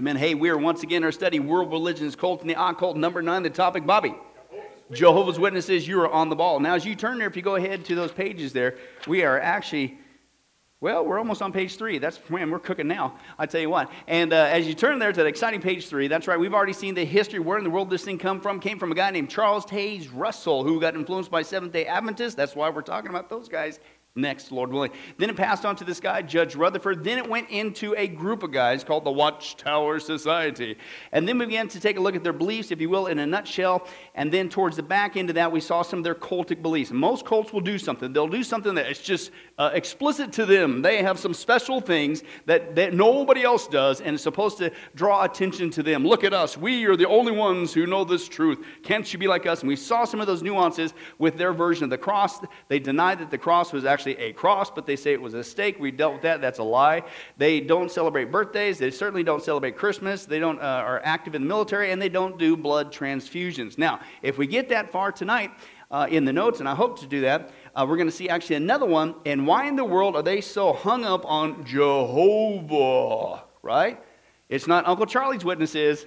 Amen. Hey, we are once again in our study, World Religions, Cult and the Occult, number nine, the topic, Bobby. Jehovah's Witnesses, you are on the ball. Now, as you turn there, if you go ahead to those pages there, we are actually, well, we're almost on page three. That's, man, we're cooking now. I tell you what. And uh, as you turn there to that exciting page three, that's right, we've already seen the history. Where in the world this thing come from? Came from a guy named Charles Taze Russell, who got influenced by Seventh day Adventists. That's why we're talking about those guys next, Lord willing. Then it passed on to this guy, Judge Rutherford. Then it went into a group of guys called the Watchtower Society. And then we began to take a look at their beliefs, if you will, in a nutshell. And then towards the back end of that, we saw some of their cultic beliefs. most cults will do something. They'll do something that it's just uh, explicit to them. They have some special things that, that nobody else does, and it's supposed to draw attention to them. Look at us. We are the only ones who know this truth. Can't you be like us? And we saw some of those nuances with their version of the cross. They deny that the cross was actually a cross, but they say it was a stake. We dealt with that. That's a lie. They don't celebrate birthdays. They certainly don't celebrate Christmas. They don't uh, are active in the military, and they don't do blood transfusions. Now, if we get that far tonight uh, in the notes, and I hope to do that, uh, we're going to see actually another one. And why in the world are they so hung up on Jehovah? Right? It's not Uncle Charlie's witnesses.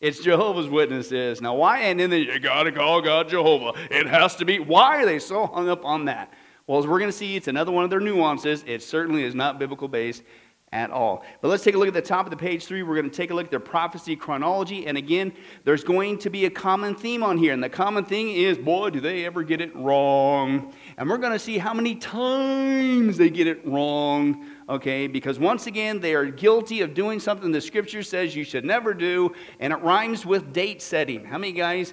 It's Jehovah's Witnesses. Now, why? And then you got to call God Jehovah. It has to be. Why are they so hung up on that? Well, as we're going to see, it's another one of their nuances. It certainly is not biblical based at all. But let's take a look at the top of the page three. We're going to take a look at their prophecy chronology. And again, there's going to be a common theme on here. And the common thing is, boy, do they ever get it wrong. And we're going to see how many times they get it wrong. Okay, because once again, they are guilty of doing something the scripture says you should never do, and it rhymes with date setting. How many guys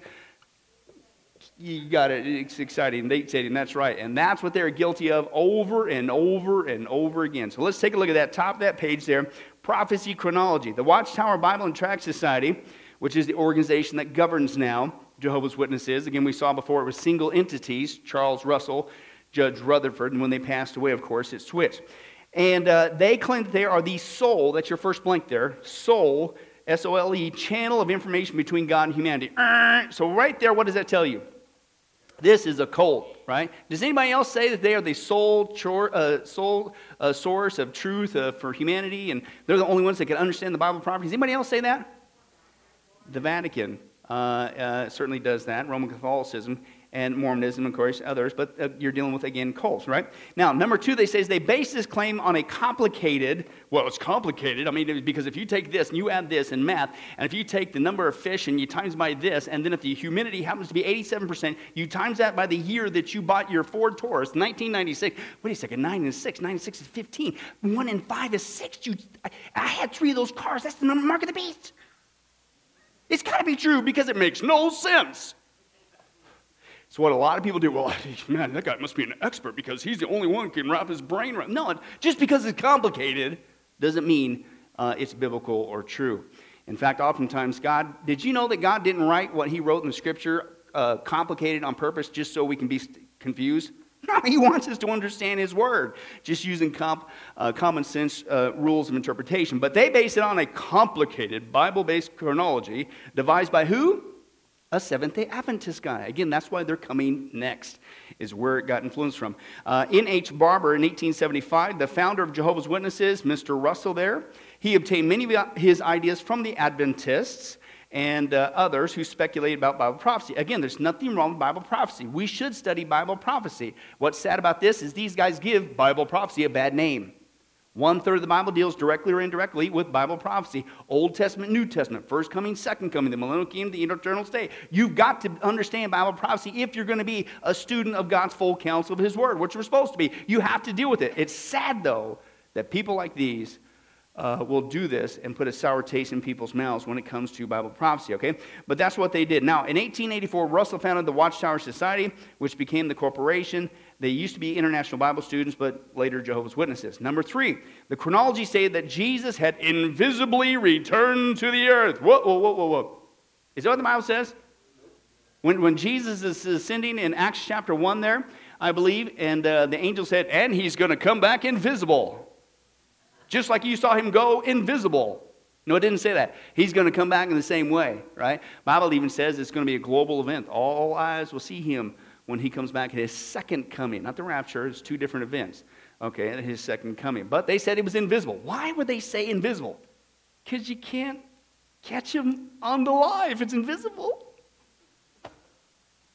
you got it. It's exciting. Date setting. That's right. And that's what they're guilty of over and over and over again. So let's take a look at that top of that page there. Prophecy chronology. The Watchtower Bible and Tract Society, which is the organization that governs now Jehovah's Witnesses. Again, we saw before it was single entities. Charles Russell, Judge Rutherford, and when they passed away, of course, it switched. And uh, they claim that they are the sole. That's your first blank there. Sole. S O L E, channel of information between God and humanity. So, right there, what does that tell you? This is a cult, right? Does anybody else say that they are the sole, uh, sole uh, source of truth uh, for humanity and they're the only ones that can understand the Bible properly? Does anybody else say that? The Vatican uh, uh, certainly does that. Roman Catholicism and Mormonism, of course, others, but uh, you're dealing with, again, cults, right? Now, number two, they say is they base this claim on a complicated, well, it's complicated. I mean, because if you take this and you add this in math, and if you take the number of fish and you times by this, and then if the humidity happens to be 87%, you times that by the year that you bought your Ford Taurus, 1996. Wait a second, 9 and 6, 9 and 6 is 15. 1 and 5 is 6. You, I, I had three of those cars. That's the number, mark of the beast. It's got to be true because it makes no sense. So what a lot of people do, well, man, that guy must be an expert because he's the only one who can wrap his brain around. No, just because it's complicated doesn't mean uh, it's biblical or true. In fact, oftentimes, God, did you know that God didn't write what he wrote in the scripture uh, complicated on purpose just so we can be confused? No, he wants us to understand his word, just using comp, uh, common sense uh, rules of interpretation. But they base it on a complicated Bible based chronology devised by who? A Seventh day Adventist guy. Again, that's why they're coming next, is where it got influenced from. Uh, N.H. Barbour in 1875, the founder of Jehovah's Witnesses, Mr. Russell there, he obtained many of his ideas from the Adventists and uh, others who speculate about Bible prophecy. Again, there's nothing wrong with Bible prophecy. We should study Bible prophecy. What's sad about this is these guys give Bible prophecy a bad name. One third of the Bible deals directly or indirectly with Bible prophecy. Old Testament, New Testament, first coming, second coming, the millennial kingdom, the eternal state. You've got to understand Bible prophecy if you're going to be a student of God's full counsel of His Word, which we're supposed to be. You have to deal with it. It's sad, though, that people like these uh, will do this and put a sour taste in people's mouths when it comes to Bible prophecy, okay? But that's what they did. Now, in 1884, Russell founded the Watchtower Society, which became the corporation. They used to be International Bible students, but later Jehovah's Witnesses. Number three, the chronology stated that Jesus had invisibly returned to the earth. Whoa, whoa, whoa, whoa, whoa. Is that what the Bible says? When, when Jesus is ascending in Acts chapter 1 there, I believe, and uh, the angel said, and he's going to come back invisible just like you saw him go invisible. No, it didn't say that. He's going to come back in the same way, right? Bible even says it's going to be a global event. All eyes will see him when he comes back at his second coming. Not the rapture, it's two different events. Okay, his second coming. But they said he was invisible. Why would they say invisible? Because you can't catch him on the live, it's invisible.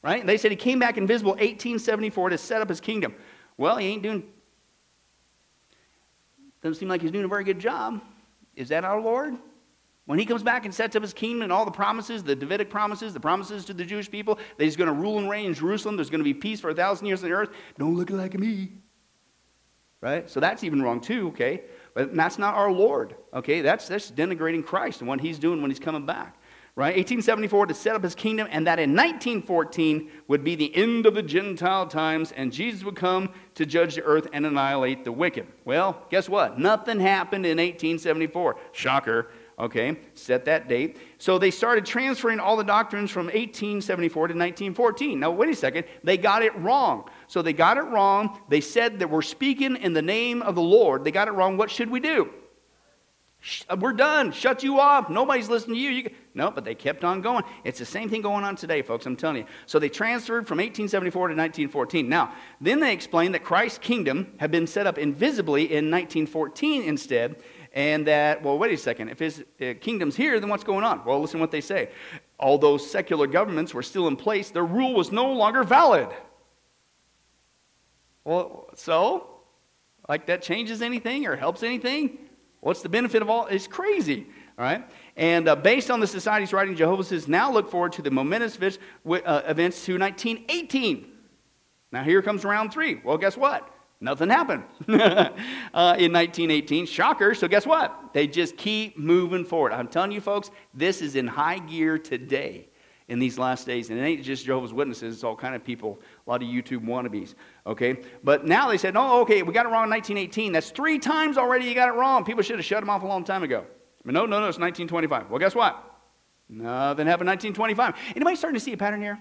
Right? They said he came back invisible 1874 to set up his kingdom. Well, he ain't doing, doesn't seem like he's doing a very good job. Is that our Lord? When he comes back and sets up his kingdom and all the promises, the Davidic promises, the promises to the Jewish people, that he's going to rule and reign in Jerusalem, there's going to be peace for a thousand years on the earth, don't look like me. Right? So that's even wrong too, okay? But that's not our Lord, okay? That's, that's denigrating Christ and what he's doing when he's coming back. Right? 1874 to set up his kingdom, and that in 1914 would be the end of the Gentile times, and Jesus would come to judge the earth and annihilate the wicked. Well, guess what? Nothing happened in 1874. Shocker. Okay, set that date. So they started transferring all the doctrines from 1874 to 1914. Now, wait a second. They got it wrong. So they got it wrong. They said that we're speaking in the name of the Lord. They got it wrong. What should we do? Uh, we're done. Shut you off. Nobody's listening to you. you. No, but they kept on going. It's the same thing going on today, folks. I'm telling you. So they transferred from 1874 to 1914. Now, then they explained that Christ's kingdom had been set up invisibly in 1914 instead, and that, well, wait a second, if his uh, kingdom's here, then what's going on? Well, listen to what they say. Although secular governments were still in place, their rule was no longer valid. Well, so? Like that changes anything or helps anything? What's the benefit of all? It's crazy. All right? And uh, based on the society's writing, Jehovah says, now look forward to the momentous uh, events to 1918. Now here comes round three. Well, guess what? Nothing happened uh, in 1918. Shocker. So, guess what? They just keep moving forward. I'm telling you, folks, this is in high gear today in these last days. And it ain't just Jehovah's Witnesses, it's all kind of people, a lot of YouTube wannabes. Okay? But now they said, no, okay, we got it wrong in 1918. That's three times already you got it wrong. People should have shut them off a long time ago. But no, no, no, it's 1925. Well, guess what? Nothing happened in 1925. Anybody starting to see a pattern here?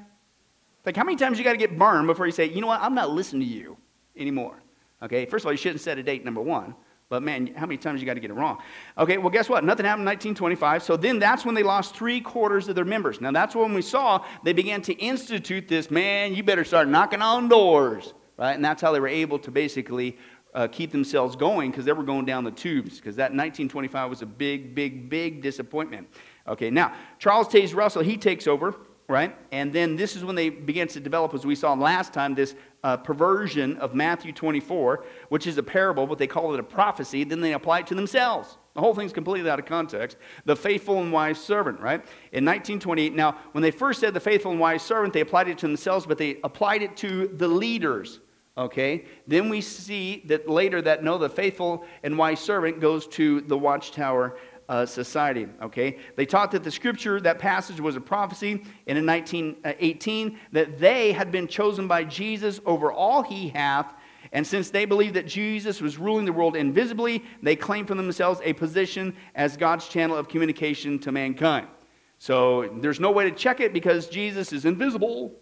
Like, how many times you got to get burned before you say, you know what, I'm not listening to you anymore? Okay, first of all, you shouldn't set a date, number one. But man, how many times you got to get it wrong? Okay, well, guess what? Nothing happened in 1925. So then that's when they lost three quarters of their members. Now that's when we saw they began to institute this man, you better start knocking on doors, right? And that's how they were able to basically uh, keep themselves going because they were going down the tubes because that 1925 was a big, big, big disappointment. Okay, now Charles Taze Russell, he takes over right? And then this is when they began to develop, as we saw last time, this uh, perversion of Matthew 24, which is a parable, but they call it a prophecy. Then they apply it to themselves. The whole thing's completely out of context. The faithful and wise servant, right? In 1928, now, when they first said the faithful and wise servant, they applied it to themselves, but they applied it to the leaders. Okay? Then we see that later that no, the faithful and wise servant goes to the watchtower uh, society. Okay, they taught that the scripture, that passage was a prophecy, and in 1918 that they had been chosen by Jesus over all he hath. And since they believed that Jesus was ruling the world invisibly, they claimed for themselves a position as God's channel of communication to mankind. So there's no way to check it because Jesus is invisible,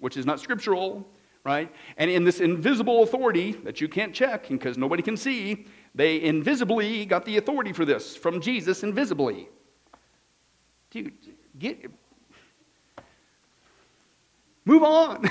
which is not scriptural, right? And in this invisible authority that you can't check because nobody can see, they invisibly got the authority for this from Jesus invisibly. Dude, get move on.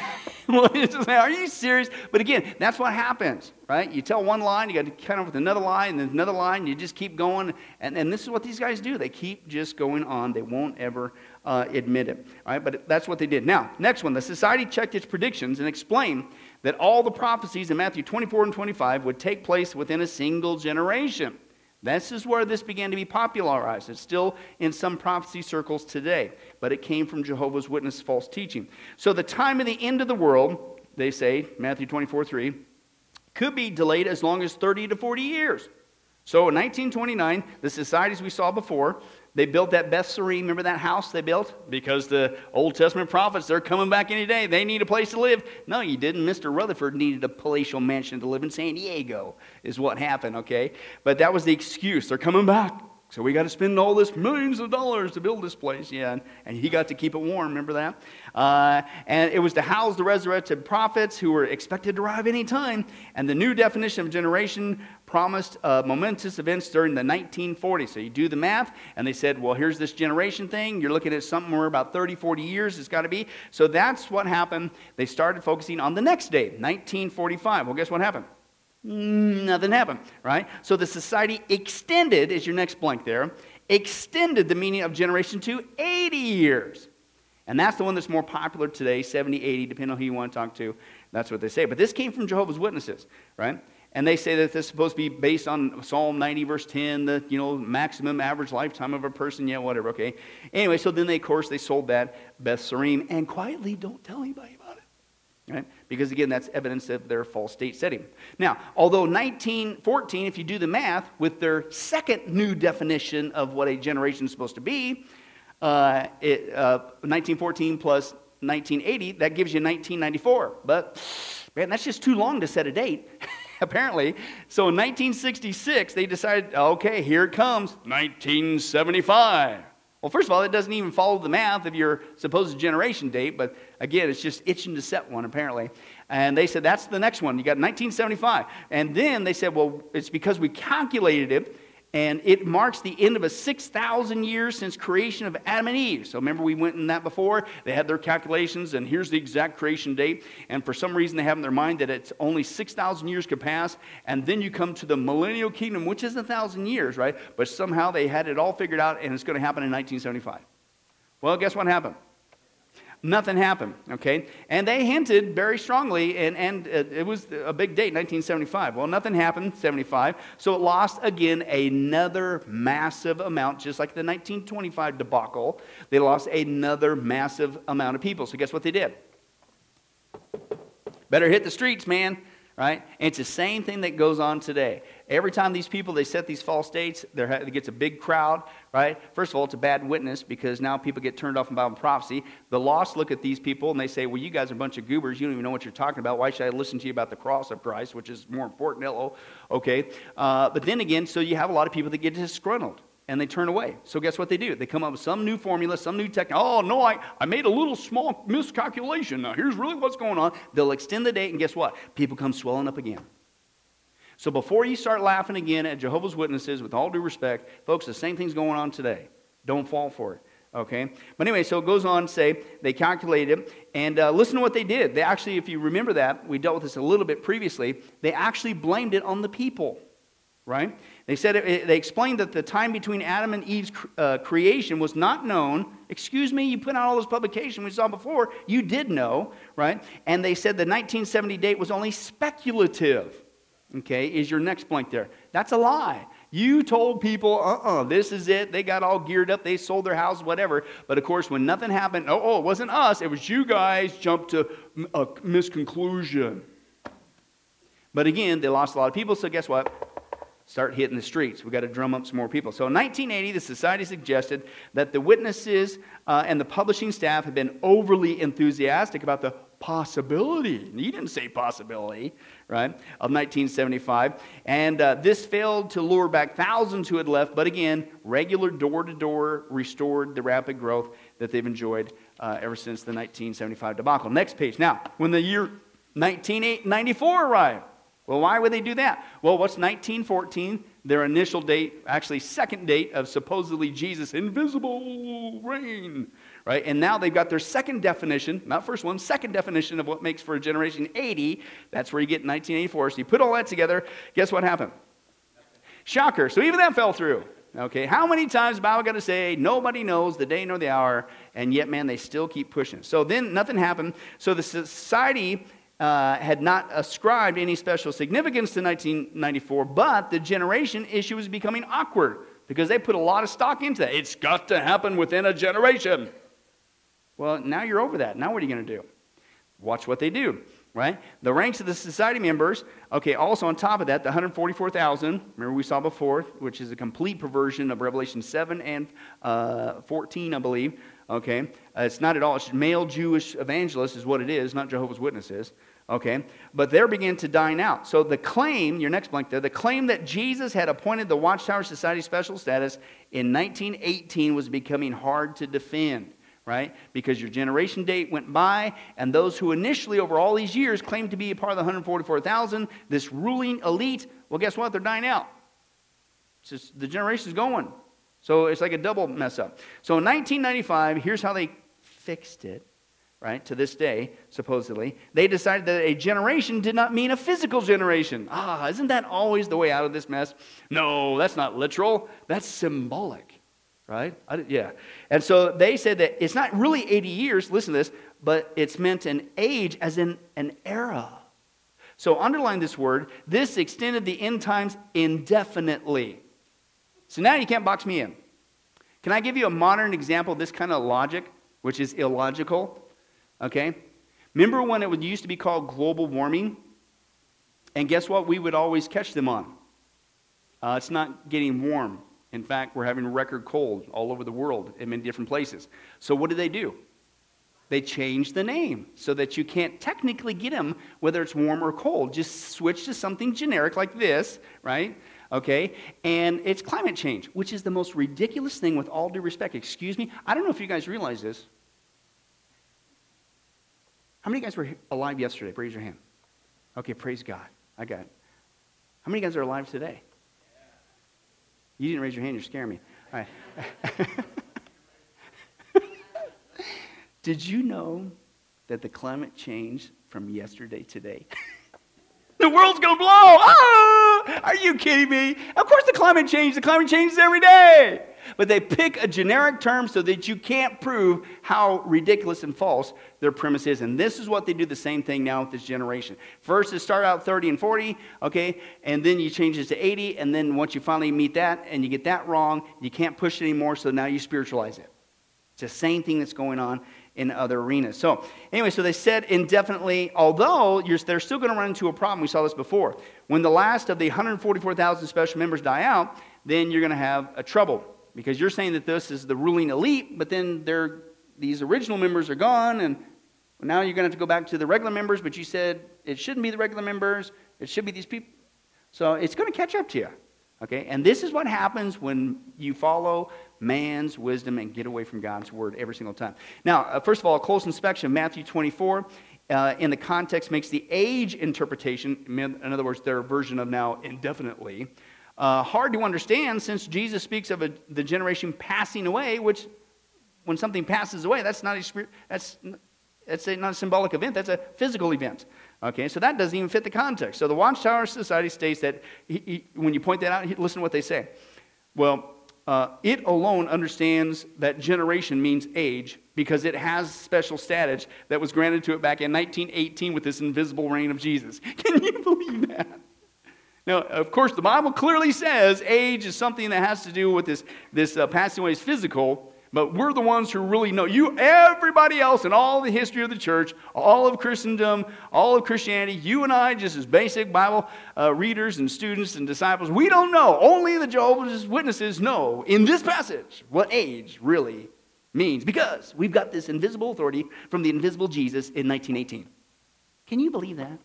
Are you serious? But again, that's what happens, right? You tell one line, you got to kind of with another line, and then another line, and you just keep going. And, and this is what these guys do. They keep just going on. They won't ever uh, admit it, right? But that's what they did. Now, next one. The society checked its predictions and explained that all the prophecies in Matthew 24 and 25 would take place within a single generation. This is where this began to be popularized. It's still in some prophecy circles today, but it came from Jehovah's Witness false teaching. So the time of the end of the world, they say, Matthew 24 3, could be delayed as long as 30 to 40 years. So in 1929, the societies we saw before, they built that Beth Sarim. Remember that house they built? Because the Old Testament prophets, they're coming back any day. They need a place to live. No, you didn't. Mr. Rutherford needed a palatial mansion to live in San Diego, is what happened, okay? But that was the excuse. They're coming back. So we got to spend all this millions of dollars to build this place. Yeah, and, and he got to keep it warm. Remember that? Uh, and it was to house the resurrected prophets who were expected to arrive any time. And the new definition of generation promised uh, momentous events during the 1940s. So you do the math, and they said, well, here's this generation thing. You're looking at somewhere about 30, 40 years. It's got to be. So that's what happened. They started focusing on the next day, 1945. Well, guess what happened? Nothing happened, right? So the society extended, is your next blank there, extended the meaning of generation to 80 years. And that's the one that's more popular today, 70, 80, depending on who you want to talk to. That's what they say. But this came from Jehovah's Witnesses, right? And they say that this is supposed to be based on Psalm 90, verse 10, the you know maximum average lifetime of a person. Yeah, whatever. Okay. Anyway, so then they, of course, they sold that Beth Sarim, and quietly don't tell anybody about it, right? Because again, that's evidence of their false state setting. Now, although 1914, if you do the math with their second new definition of what a generation is supposed to be, uh, it, uh, 1914 plus 1980, that gives you 1994. But man, that's just too long to set a date. apparently. So in 1966, they decided, okay, here it comes, 1975. Well, first of all, it doesn't even follow the math of your supposed generation date, but again, it's just itching to set one, apparently. And they said, that's the next one. You got 1975. And then they said, well, it's because we calculated it and it marks the end of a 6,000 years since creation of Adam and Eve. So remember, we went in that before. They had their calculations, and here's the exact creation date. And for some reason, they have in their mind that it's only 6,000 years could pass, and then you come to the millennial kingdom, which is a thousand years, right? But somehow they had it all figured out, and it's going to happen in 1975. Well, guess what happened? Nothing happened, okay? And they hinted very strongly, and, and uh, it was a big date, 1975. Well, nothing happened, 75. So it lost again another massive amount, just like the 1925 debacle. They lost another massive amount of people. So guess what they did? Better hit the streets, man right? And it's the same thing that goes on today. Every time these people, they set these false dates, there gets a big crowd, right? First of all, it's a bad witness because now people get turned off about prophecy. The lost look at these people and they say, well, you guys are a bunch of goobers. You don't even know what you're talking about. Why should I listen to you about the cross of Christ, which is more important? Hello, okay? Uh, but then again, so you have a lot of people that get disgruntled and they turn away. So guess what they do? They come up with some new formula, some new technique. Oh, no, I, I made a little small miscalculation. Now, here's really what's going on. They'll extend the date, and guess what? People come swelling up again. So before you start laughing again at Jehovah's Witnesses, with all due respect, folks, the same thing's going on today. Don't fall for it. Okay? But anyway, so it goes on to say they calculated, and uh, listen to what they did. They actually, if you remember that, we dealt with this a little bit previously, they actually blamed it on the people right? They said it, they explained that the time between Adam and Eve's uh, creation was not known. Excuse me, you put out all those publications we saw before. You did know, right? And they said the 1970 date was only speculative. Okay, is your next blank there? That's a lie. You told people, uh uh-uh, uh this is it. They got all geared up, they sold their house, whatever. But of course, when nothing happened, oh, oh it wasn't us, it was you guys jumped to a misconclusion. But again, they lost a lot of people, so guess what? Start hitting the streets. We've got to drum up some more people. So in 1980, the society suggested that the witnesses uh, and the publishing staff had been overly enthusiastic about the possibility. You didn't say possibility, right? Of 1975. And uh, this failed to lure back thousands who had left, but again, regular door to door restored the rapid growth that they've enjoyed uh, ever since the 1975 debacle. Next page. Now, when the year 1994 arrived, well, why would they do that? Well, what's 1914? Their initial date, actually, second date of supposedly Jesus' invisible reign, right? And now they've got their second definition, not first one, second definition of what makes for a generation 80. That's where you get 1984. So you put all that together, guess what happened? Shocker. So even that fell through. Okay, how many times Bible got to say nobody knows the day nor the hour, and yet, man, they still keep pushing. So then nothing happened. So the society uh, had not ascribed any special significance to 1994, but the generation issue was becoming awkward because they put a lot of stock into that. It's got to happen within a generation. Well, now you're over that. Now what are you going to do? Watch what they do, right? The ranks of the society members, okay, also on top of that, the 144,000, remember we saw before, which is a complete perversion of Revelation 7 and uh, 14, I believe. Okay? Uh, it's not at all. It's male Jewish evangelists is what it is, not Jehovah's Witnesses. Okay? But they're beginning to dine out. So the claim, your next blank there, the claim that Jesus had appointed the Watchtower Society special status in 1918 was becoming hard to defend. Right? Because your generation date went by, and those who initially, over all these years, claimed to be a part of the 144,000, this ruling elite, well, guess what? They're dying out. It's just the generation's going. So it's like a double mess up. So in 1995, here's how they fixed it, right? To this day, supposedly. They decided that a generation did not mean a physical generation. Ah, isn't that always the way out of this mess? No, that's not literal, that's symbolic. right? I, yeah. And so they said that it's not really 80 years, listen to this, but it's meant an age as in an era. So underline this word. This extended the end times indefinitely. So now you can't box me in. Can I give you a modern example of this kind of logic, which is illogical? Okay? Remember when it used to be called global warming? And guess what? We would always catch them on. Uh, it's not getting warm. In fact, we're having record cold all over the world in many different places. So, what do they do? They change the name so that you can't technically get them whether it's warm or cold. Just switch to something generic like this, right? Okay? And it's climate change, which is the most ridiculous thing with all due respect. Excuse me? I don't know if you guys realize this. How many guys were alive yesterday? Raise your hand. Okay, praise God. I got it. How many guys are alive today? You didn't raise your hand, you're scaring me. All right. Did you know that the climate changed from yesterday to today? the world's to blow. Ah! Are you kidding me? Of course, the climate changed. The climate changes every day. But they pick a generic term so that you can't prove how ridiculous and false their premise is. And this is what they do the same thing now with this generation. First, it start out 30 and 40, okay, and then you change it to 80, and then once you finally meet that and you get that wrong, you can't push it anymore, so now you spiritualize it. It's the same thing that's going on in other arenas. So, anyway, so they said indefinitely, although they're still going to run into a problem. We saw this before. When the last of the 144,000 special members die out, then you're going to have a trouble because you're saying that this is the ruling elite, but then they're, these original members are gone, and now you're going to have to go back to the regular members, but you said it shouldn't be the regular members, it should be these people. So it's going to catch up to you. Okay? And this is what happens when you follow man's wisdom and get away from God's word every single time. Now, uh, first of all, a close inspection of Matthew 24 uh, in the context makes the age interpretation, in other words, their version of now indefinitely, uh, hard to understand since Jesus speaks of a, the generation passing away, which when something passes away, that's not a, that's, that's a, not a symbolic event, that's a physical event. Okay, so that doesn't even fit the context. So the Watchtower Society states that he, he, when you point that out, listen to what they say. Well, uh, it alone understands that generation means age because it has special status that was granted to it back in 1918 with this invisible reign of Jesus. Can you believe that? Now, of course, the Bible clearly says age is something that has to do with this, this uh, passing away is physical, but we're the ones who really know. You, everybody else in all the history of the church, all of Christendom, all of Christianity, you and I, just as basic Bible uh, readers and students and disciples, we don't know. Only the Jehovah's Witnesses know in this passage what age really means because we've got this invisible authority from the invisible Jesus in 1918. Can you believe that?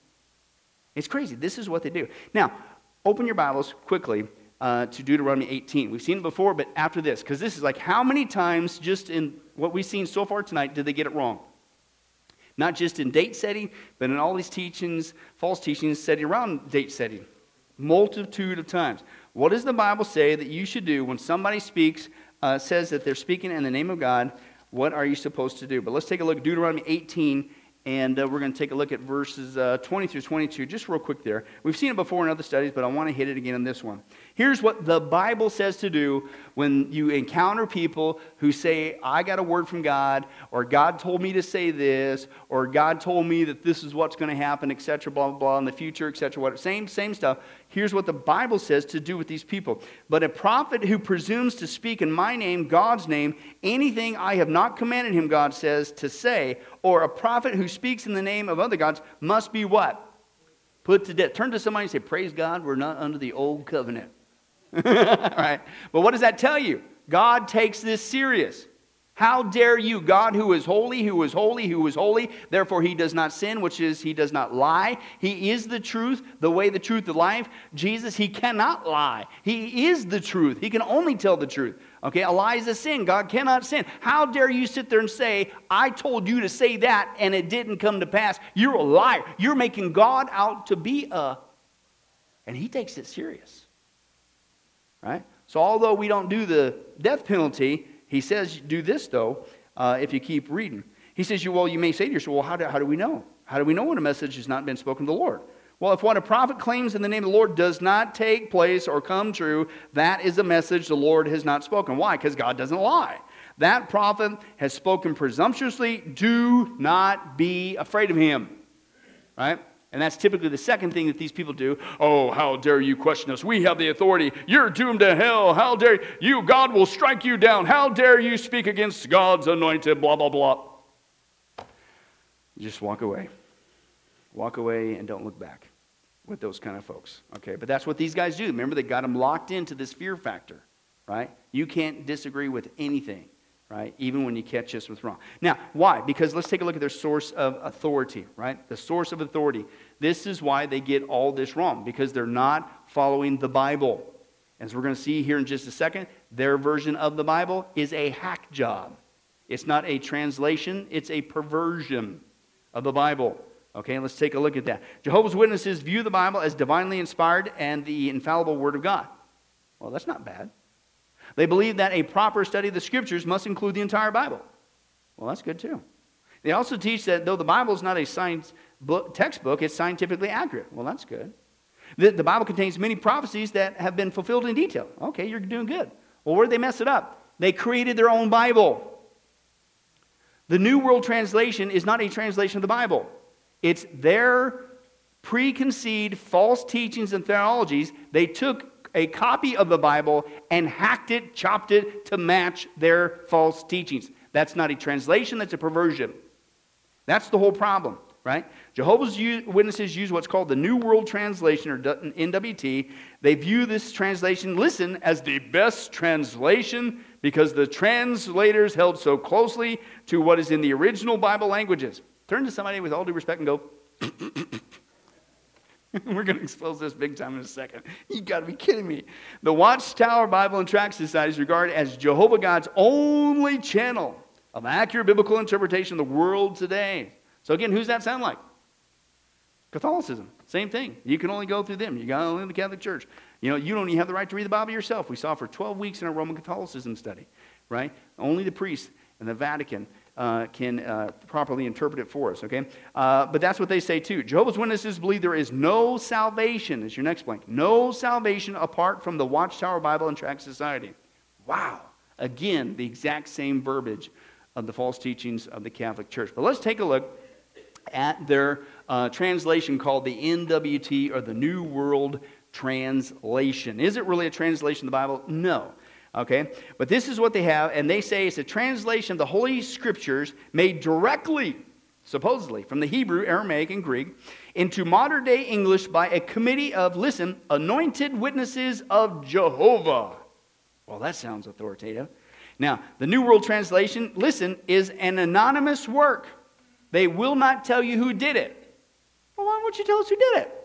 It's crazy. This is what they do. Now, open your Bibles quickly uh, to Deuteronomy 18. We've seen it before, but after this, because this is like how many times just in what we've seen so far tonight did they get it wrong? Not just in date setting, but in all these teachings, false teachings setting around date setting. Multitude of times. What does the Bible say that you should do when somebody speaks, uh, says that they're speaking in the name of God? What are you supposed to do? But let's take a look at Deuteronomy 18 and uh, we're going to take a look at verses uh, 20 through 22, just real quick there. We've seen it before in other studies, but I want to hit it again in this one. Here's what the Bible says to do when you encounter people who say, I got a word from God, or God told me to say this, or God told me that this is what's going to happen, etc., blah, blah, blah, in the future, etc., what, same, same stuff. Here's what the Bible says to do with these people. But a prophet who presumes to speak in my name, God's name, anything I have not commanded him, God says, to say, or a prophet who speaks in the name of other gods must be what? Put to death. Turn to somebody and say, Praise God, we're not under the old covenant. All right. But what does that tell you? God takes this serious. How dare you, God who is holy, who is holy, who is holy, therefore he does not sin, which is he does not lie. He is the truth, the way, the truth, the life. Jesus, he cannot lie. He is the truth. He can only tell the truth. Okay, a lie is a sin. God cannot sin. How dare you sit there and say, I told you to say that and it didn't come to pass? You're a liar. You're making God out to be a. And he takes it serious. Right? So, although we don't do the death penalty, he says, do this though, uh, if you keep reading. He says, you, well, you may say to yourself, well, how do, how do we know? How do we know when a message has not been spoken to the Lord? Well, if what a prophet claims in the name of the Lord does not take place or come true, that is a message the Lord has not spoken. Why? Because God doesn't lie. That prophet has spoken presumptuously. Do not be afraid of him. Right? And that's typically the second thing that these people do. Oh, how dare you question us? We have the authority. You're doomed to hell. How dare you? God will strike you down. How dare you speak against God's anointed? Blah, blah, blah. Just walk away. Walk away and don't look back with those kind of folks. Okay, but that's what these guys do. Remember, they got them locked into this fear factor, right? You can't disagree with anything right? Even when you catch us with wrong. Now, why? Because let's take a look at their source of authority, right? The source of authority. This is why they get all this wrong, because they're not following the Bible. As we're going to see here in just a second, their version of the Bible is a hack job. It's not a translation, it's a perversion of the Bible. Okay, let's take a look at that. Jehovah's Witnesses view the Bible as divinely inspired and the infallible Word of God. Well, that's not bad. They believe that a proper study of the scriptures must include the entire Bible. Well, that's good too. They also teach that though the Bible is not a science book, textbook, it's scientifically accurate. Well, that's good. The, the Bible contains many prophecies that have been fulfilled in detail. Okay, you're doing good. Well, where did they mess it up? They created their own Bible. The New World Translation is not a translation of the Bible, it's their preconceived false teachings and theologies. They took a copy of the Bible and hacked it, chopped it to match their false teachings. That's not a translation, that's a perversion. That's the whole problem, right? Jehovah's Witnesses use what's called the New World Translation, or NWT. They view this translation, listen, as the best translation because the translators held so closely to what is in the original Bible languages. Turn to somebody with all due respect and go, We're going to expose this big time in a second. You got to be kidding me. The Watchtower Bible and Tract Society is regarded as Jehovah God's only channel of accurate biblical interpretation of the world today. So again, who's that sound like? Catholicism. Same thing. You can only go through them. You got only the Catholic Church. You know, you don't even have the right to read the Bible yourself. We saw for 12 weeks in our Roman Catholicism study, right? Only the priests and the Vatican uh, can uh, properly interpret it for us, okay? Uh, but that's what they say too. Jehovah's Witnesses believe there is no salvation, is your next blank. No salvation apart from the Watchtower Bible and Tract Society. Wow. Again, the exact same verbiage of the false teachings of the Catholic Church. But let's take a look at their uh, translation called the NWT or the New World Translation. Is it really a translation of the Bible? No. Okay? But this is what they have, and they say it's a translation of the Holy Scriptures made directly, supposedly, from the Hebrew, Aramaic, and Greek into modern day English by a committee of, listen, anointed witnesses of Jehovah. Well, that sounds authoritative. Now, the New World Translation, listen, is an anonymous work. They will not tell you who did it. Well, why won't you tell us who did it?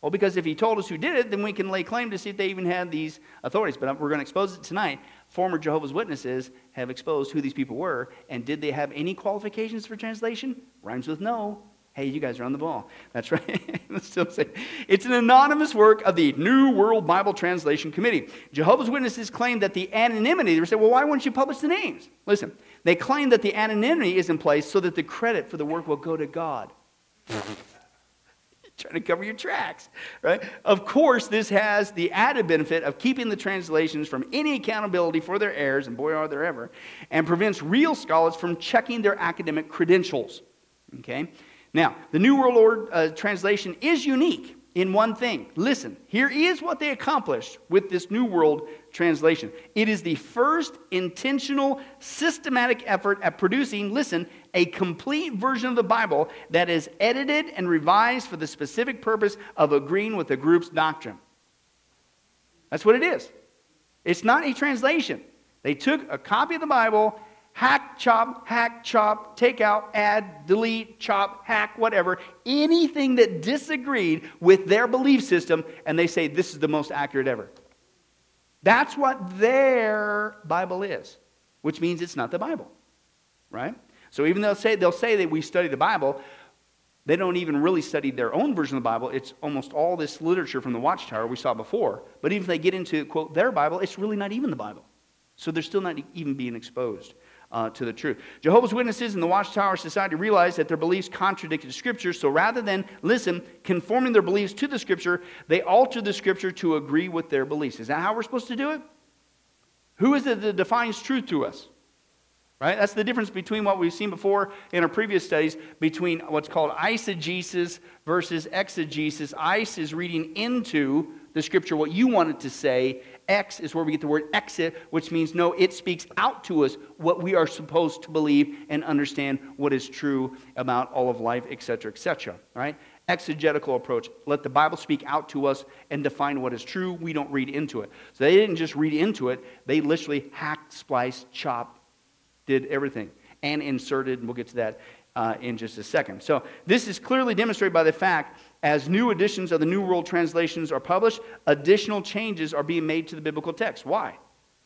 Well, because if he told us who did it, then we can lay claim to see if they even had these authorities. But uh, we're going to expose it tonight. Former Jehovah's Witnesses have exposed who these people were, and did they have any qualifications for translation? Rhymes with no. Hey, you guys are on the ball. That's right. Still say it's an anonymous work of the New World Bible Translation Committee. Jehovah's Witnesses claim that the anonymity. They say, well, why wouldn't you publish the names? Listen, they claim that the anonymity is in place so that the credit for the work will go to God trying to cover your tracks, right? Of course, this has the added benefit of keeping the translations from any accountability for their errors, and boy, are there ever, and prevents real scholars from checking their academic credentials. Okay? Now, the New World Order uh, translation is unique in one thing. Listen, here is what they accomplished with this New World translation. It is the first intentional, systematic effort at producing, listen, a complete version of the Bible that is edited and revised for the specific purpose of agreeing with the group's doctrine. That's what it is. It's not a translation. They took a copy of the Bible hack, chop, hack, chop, take out, add, delete, chop, hack, whatever, anything that disagreed with their belief system, and they say this is the most accurate ever. That's what their Bible is, which means it's not the Bible, right? So even though they'll say, they'll say that we study the Bible, they don't even really study their own version of the Bible. It's almost all this literature from the Watchtower we saw before. But even if they get into, quote, their Bible, it's really not even the Bible. So they're still not even being exposed uh, to the truth. Jehovah's Witnesses and the Watchtower Society realized that their beliefs contradicted Scripture, so rather than, listen, conforming their beliefs to the Scripture, they altered the Scripture to agree with their beliefs. Is that how we're supposed to do it? Who is it that defines truth to us? Right? That's the difference between what we've seen before in our previous studies between what's called eisegesis versus exegesis. Eis is reading into the scripture what you want it to say. Ex is where we get the word exit, which means no, it speaks out to us what we are supposed to believe and understand what is true about all of life, etc., etc. Right? Exegetical approach. Let the Bible speak out to us and define what is true. We don't read into it. So they didn't just read into it, they literally hacked, spliced, chopped, did everything and inserted, and we'll get to that uh, in just a second. So, this is clearly demonstrated by the fact as new editions of the New World Translations are published, additional changes are being made to the biblical text. Why?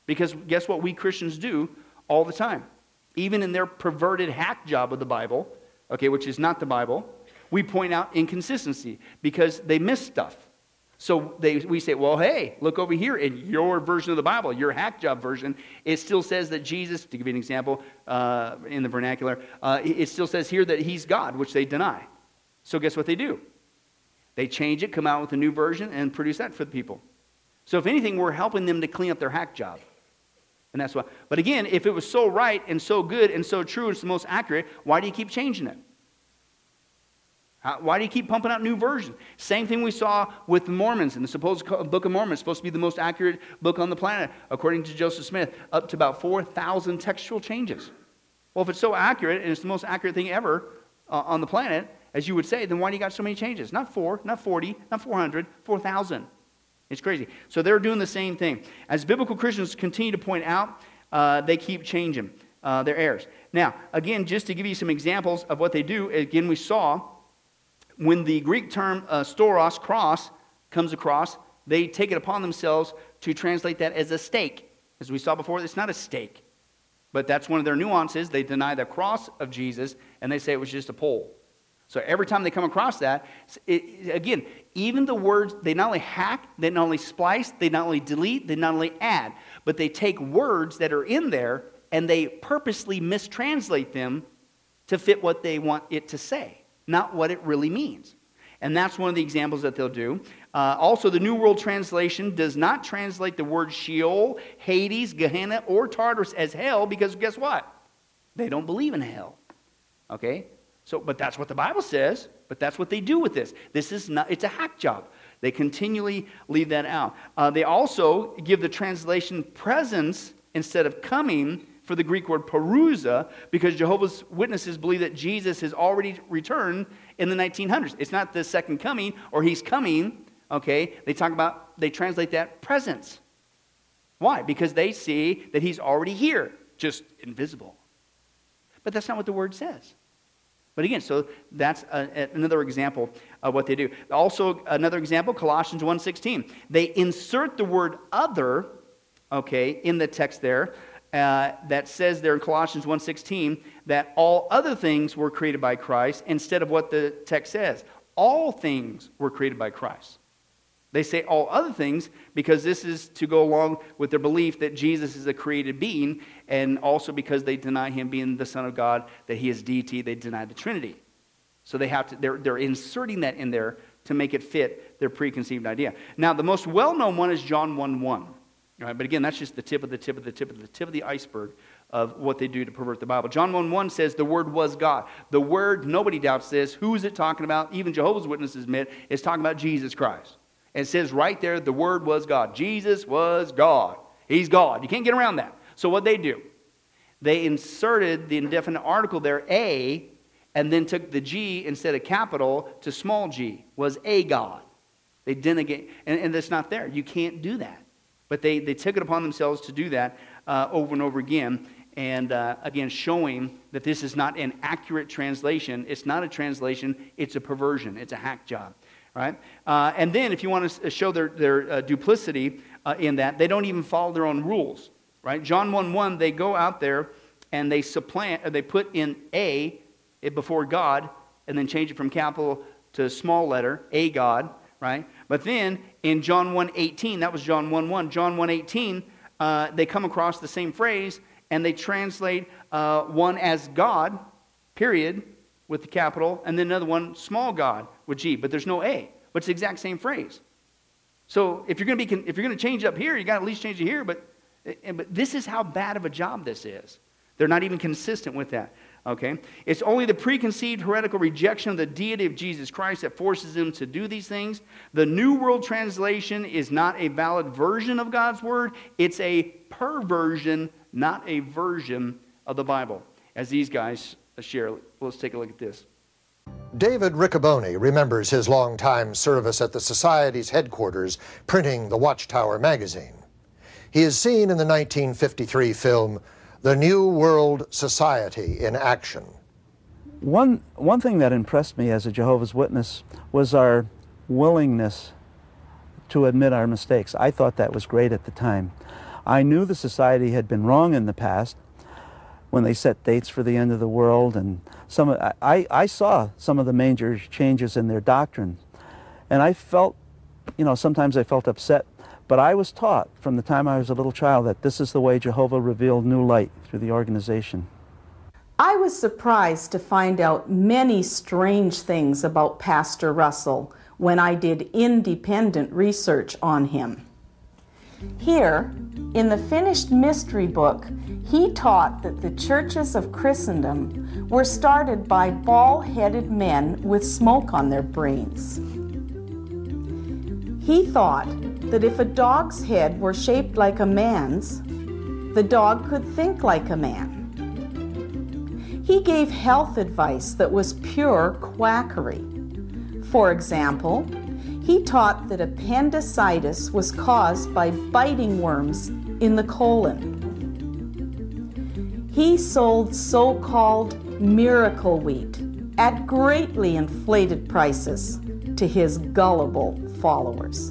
Because guess what we Christians do all the time? Even in their perverted hack job of the Bible, okay, which is not the Bible, we point out inconsistency because they miss stuff. So they, we say, well, hey, look over here in your version of the Bible, your hack job version. It still says that Jesus, to give you an example uh, in the vernacular, uh, it still says here that he's God, which they deny. So guess what they do? They change it, come out with a new version, and produce that for the people. So if anything, we're helping them to clean up their hack job. And that's why. But again, if it was so right and so good and so true, it's the most accurate, why do you keep changing it? Why do you keep pumping out new versions? Same thing we saw with the Mormons and the supposed Book of Mormon, supposed to be the most accurate book on the planet, according to Joseph Smith, up to about 4,000 textual changes. Well, if it's so accurate and it's the most accurate thing ever uh, on the planet, as you would say, then why do you got so many changes? Not four, not 40, not 400, 4,000. It's crazy. So they're doing the same thing. As biblical Christians continue to point out, uh, they keep changing uh, their errors. Now, again, just to give you some examples of what they do, again, we saw when the Greek term uh, stauros, cross, comes across, they take it upon themselves to translate that as a stake. As we saw before, it's not a stake. But that's one of their nuances. They deny the cross of Jesus and they say it was just a pole. So every time they come across that, it, again, even the words, they not only hack, they not only splice, they not only delete, they not only add, but they take words that are in there and they purposely mistranslate them to fit what they want it to say not what it really means. And that's one of the examples that they'll do. Uh, also, the New World Translation does not translate the word Sheol, Hades, Gehenna, or Tartarus as hell because guess what? They don't believe in hell. Okay? So, but that's what the Bible says, but that's what they do with this. This is not, it's a hack job. They continually leave that out. Uh, they also give the translation presence instead of coming for the Greek word parousia because Jehovah's Witnesses believe that Jesus has already returned in the 1900s. It's not the second coming or he's coming, okay? They talk about, they translate that presence. Why? Because they see that he's already here, just invisible. But that's not what the word says. But again, so that's a, another example of what they do. Also, another example, Colossians 1.16. They insert the word other, okay, in the text there uh, that says there in Colossians 1.16 that all other things were created by Christ instead of what the text says. All things were created by Christ. They say all other things because this is to go along with their belief that Jesus is a created being, and also because they deny him being the Son of God, that he is deity, they deny the Trinity. So they have to, they're, they're inserting that in there to make it fit their preconceived idea. Now, the most well known one is John 1 1. Right, but again, that's just the tip of the tip of the tip of the tip of the iceberg of what they do to pervert the Bible. John 1 1 says the Word was God. The Word, nobody doubts this. Who is it talking about? Even Jehovah's Witnesses admit it's talking about Jesus Christ. And it says right there, the Word was God. Jesus was God. He's God. You can't get around that. So what they do? They inserted the indefinite article there, a, and then took the G instead of capital to small g, was a God. They didn't and, and that's not there. You can't do that. But they, they took it upon themselves to do that uh, over and over again. And uh, again, showing that this is not an accurate translation. It's not a translation, it's a perversion, it's a hack job. Right? Uh, and then, if you want to show their, their uh, duplicity uh, in that, they don't even follow their own rules. Right? John 1 1, they go out there and they supplant, or they put in A before God and then change it from capital to small letter, A God, right? But then in John 1.18, that was John 1.1, John 1.18, uh, they come across the same phrase and they translate uh, one as God, period, with the capital, and then another one, small God, with G, but there's no A. But it's the exact same phrase. So if you're going to be, if you're going to change up here, you got to at least change it here. But, eh, but this is how bad of a job this is. They're not even consistent with that. Okay? It's only the preconceived heretical rejection of the deity of Jesus Christ that forces them to do these things. The New World Translation is not a valid version of God's Word, it's a perversion, not a version of the Bible, as these guys share. Let's take a look at this. David Riccoboni remembers his long-time service at the Society's headquarters printing the Watchtower magazine. He is seen in the 1953 film The New World Society in Action. One, one thing that impressed me as a Jehovah's Witness was our willingness to admit our mistakes. I thought that was great at the time. I knew the society had been wrong in the past, when they set dates for the end of the world. And some, I, I saw some of the major changes in their doctrine. And I felt, you know, sometimes I felt upset. But I was taught from the time I was a little child that this is the way Jehovah revealed new light through the organization. I was surprised to find out many strange things about Pastor Russell when I did independent research on him. Here, in the finished mystery book, he taught that the churches of Christendom were started by bald headed men with smoke on their brains. He thought that if a dog's head were shaped like a man's, the dog could think like a man. He gave health advice that was pure quackery. For example, he taught that appendicitis was caused by biting worms in the colon. He sold so called miracle wheat at greatly inflated prices to his gullible followers.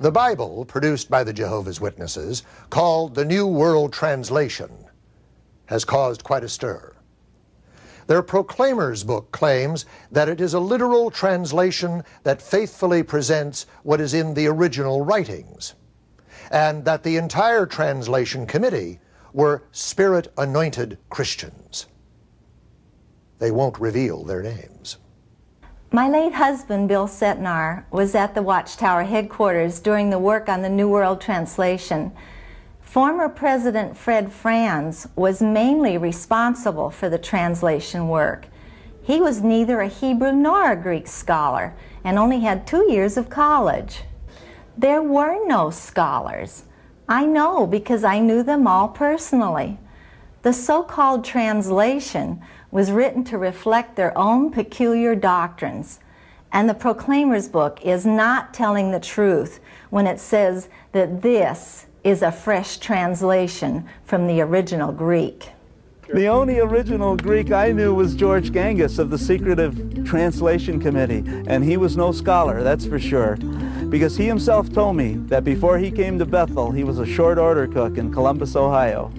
The Bible, produced by the Jehovah's Witnesses, called the New World Translation, has caused quite a stir. Their Proclaimer's book claims that it is a literal translation that faithfully presents what is in the original writings, and that the entire translation committee were spirit anointed Christians. They won't reveal their names. My late husband, Bill Cetnar, was at the Watchtower headquarters during the work on the New World Translation. Former President Fred Franz was mainly responsible for the translation work. He was neither a Hebrew nor a Greek scholar and only had two years of college. There were no scholars. I know because I knew them all personally. The so called translation was written to reflect their own peculiar doctrines. And the Proclaimer's book is not telling the truth when it says that this is a fresh translation from the original Greek. The only original Greek I knew was George Gangas of the Secretive Translation Committee, and he was no scholar, that's for sure, because he himself told me that before he came to Bethel, he was a short order cook in Columbus, Ohio.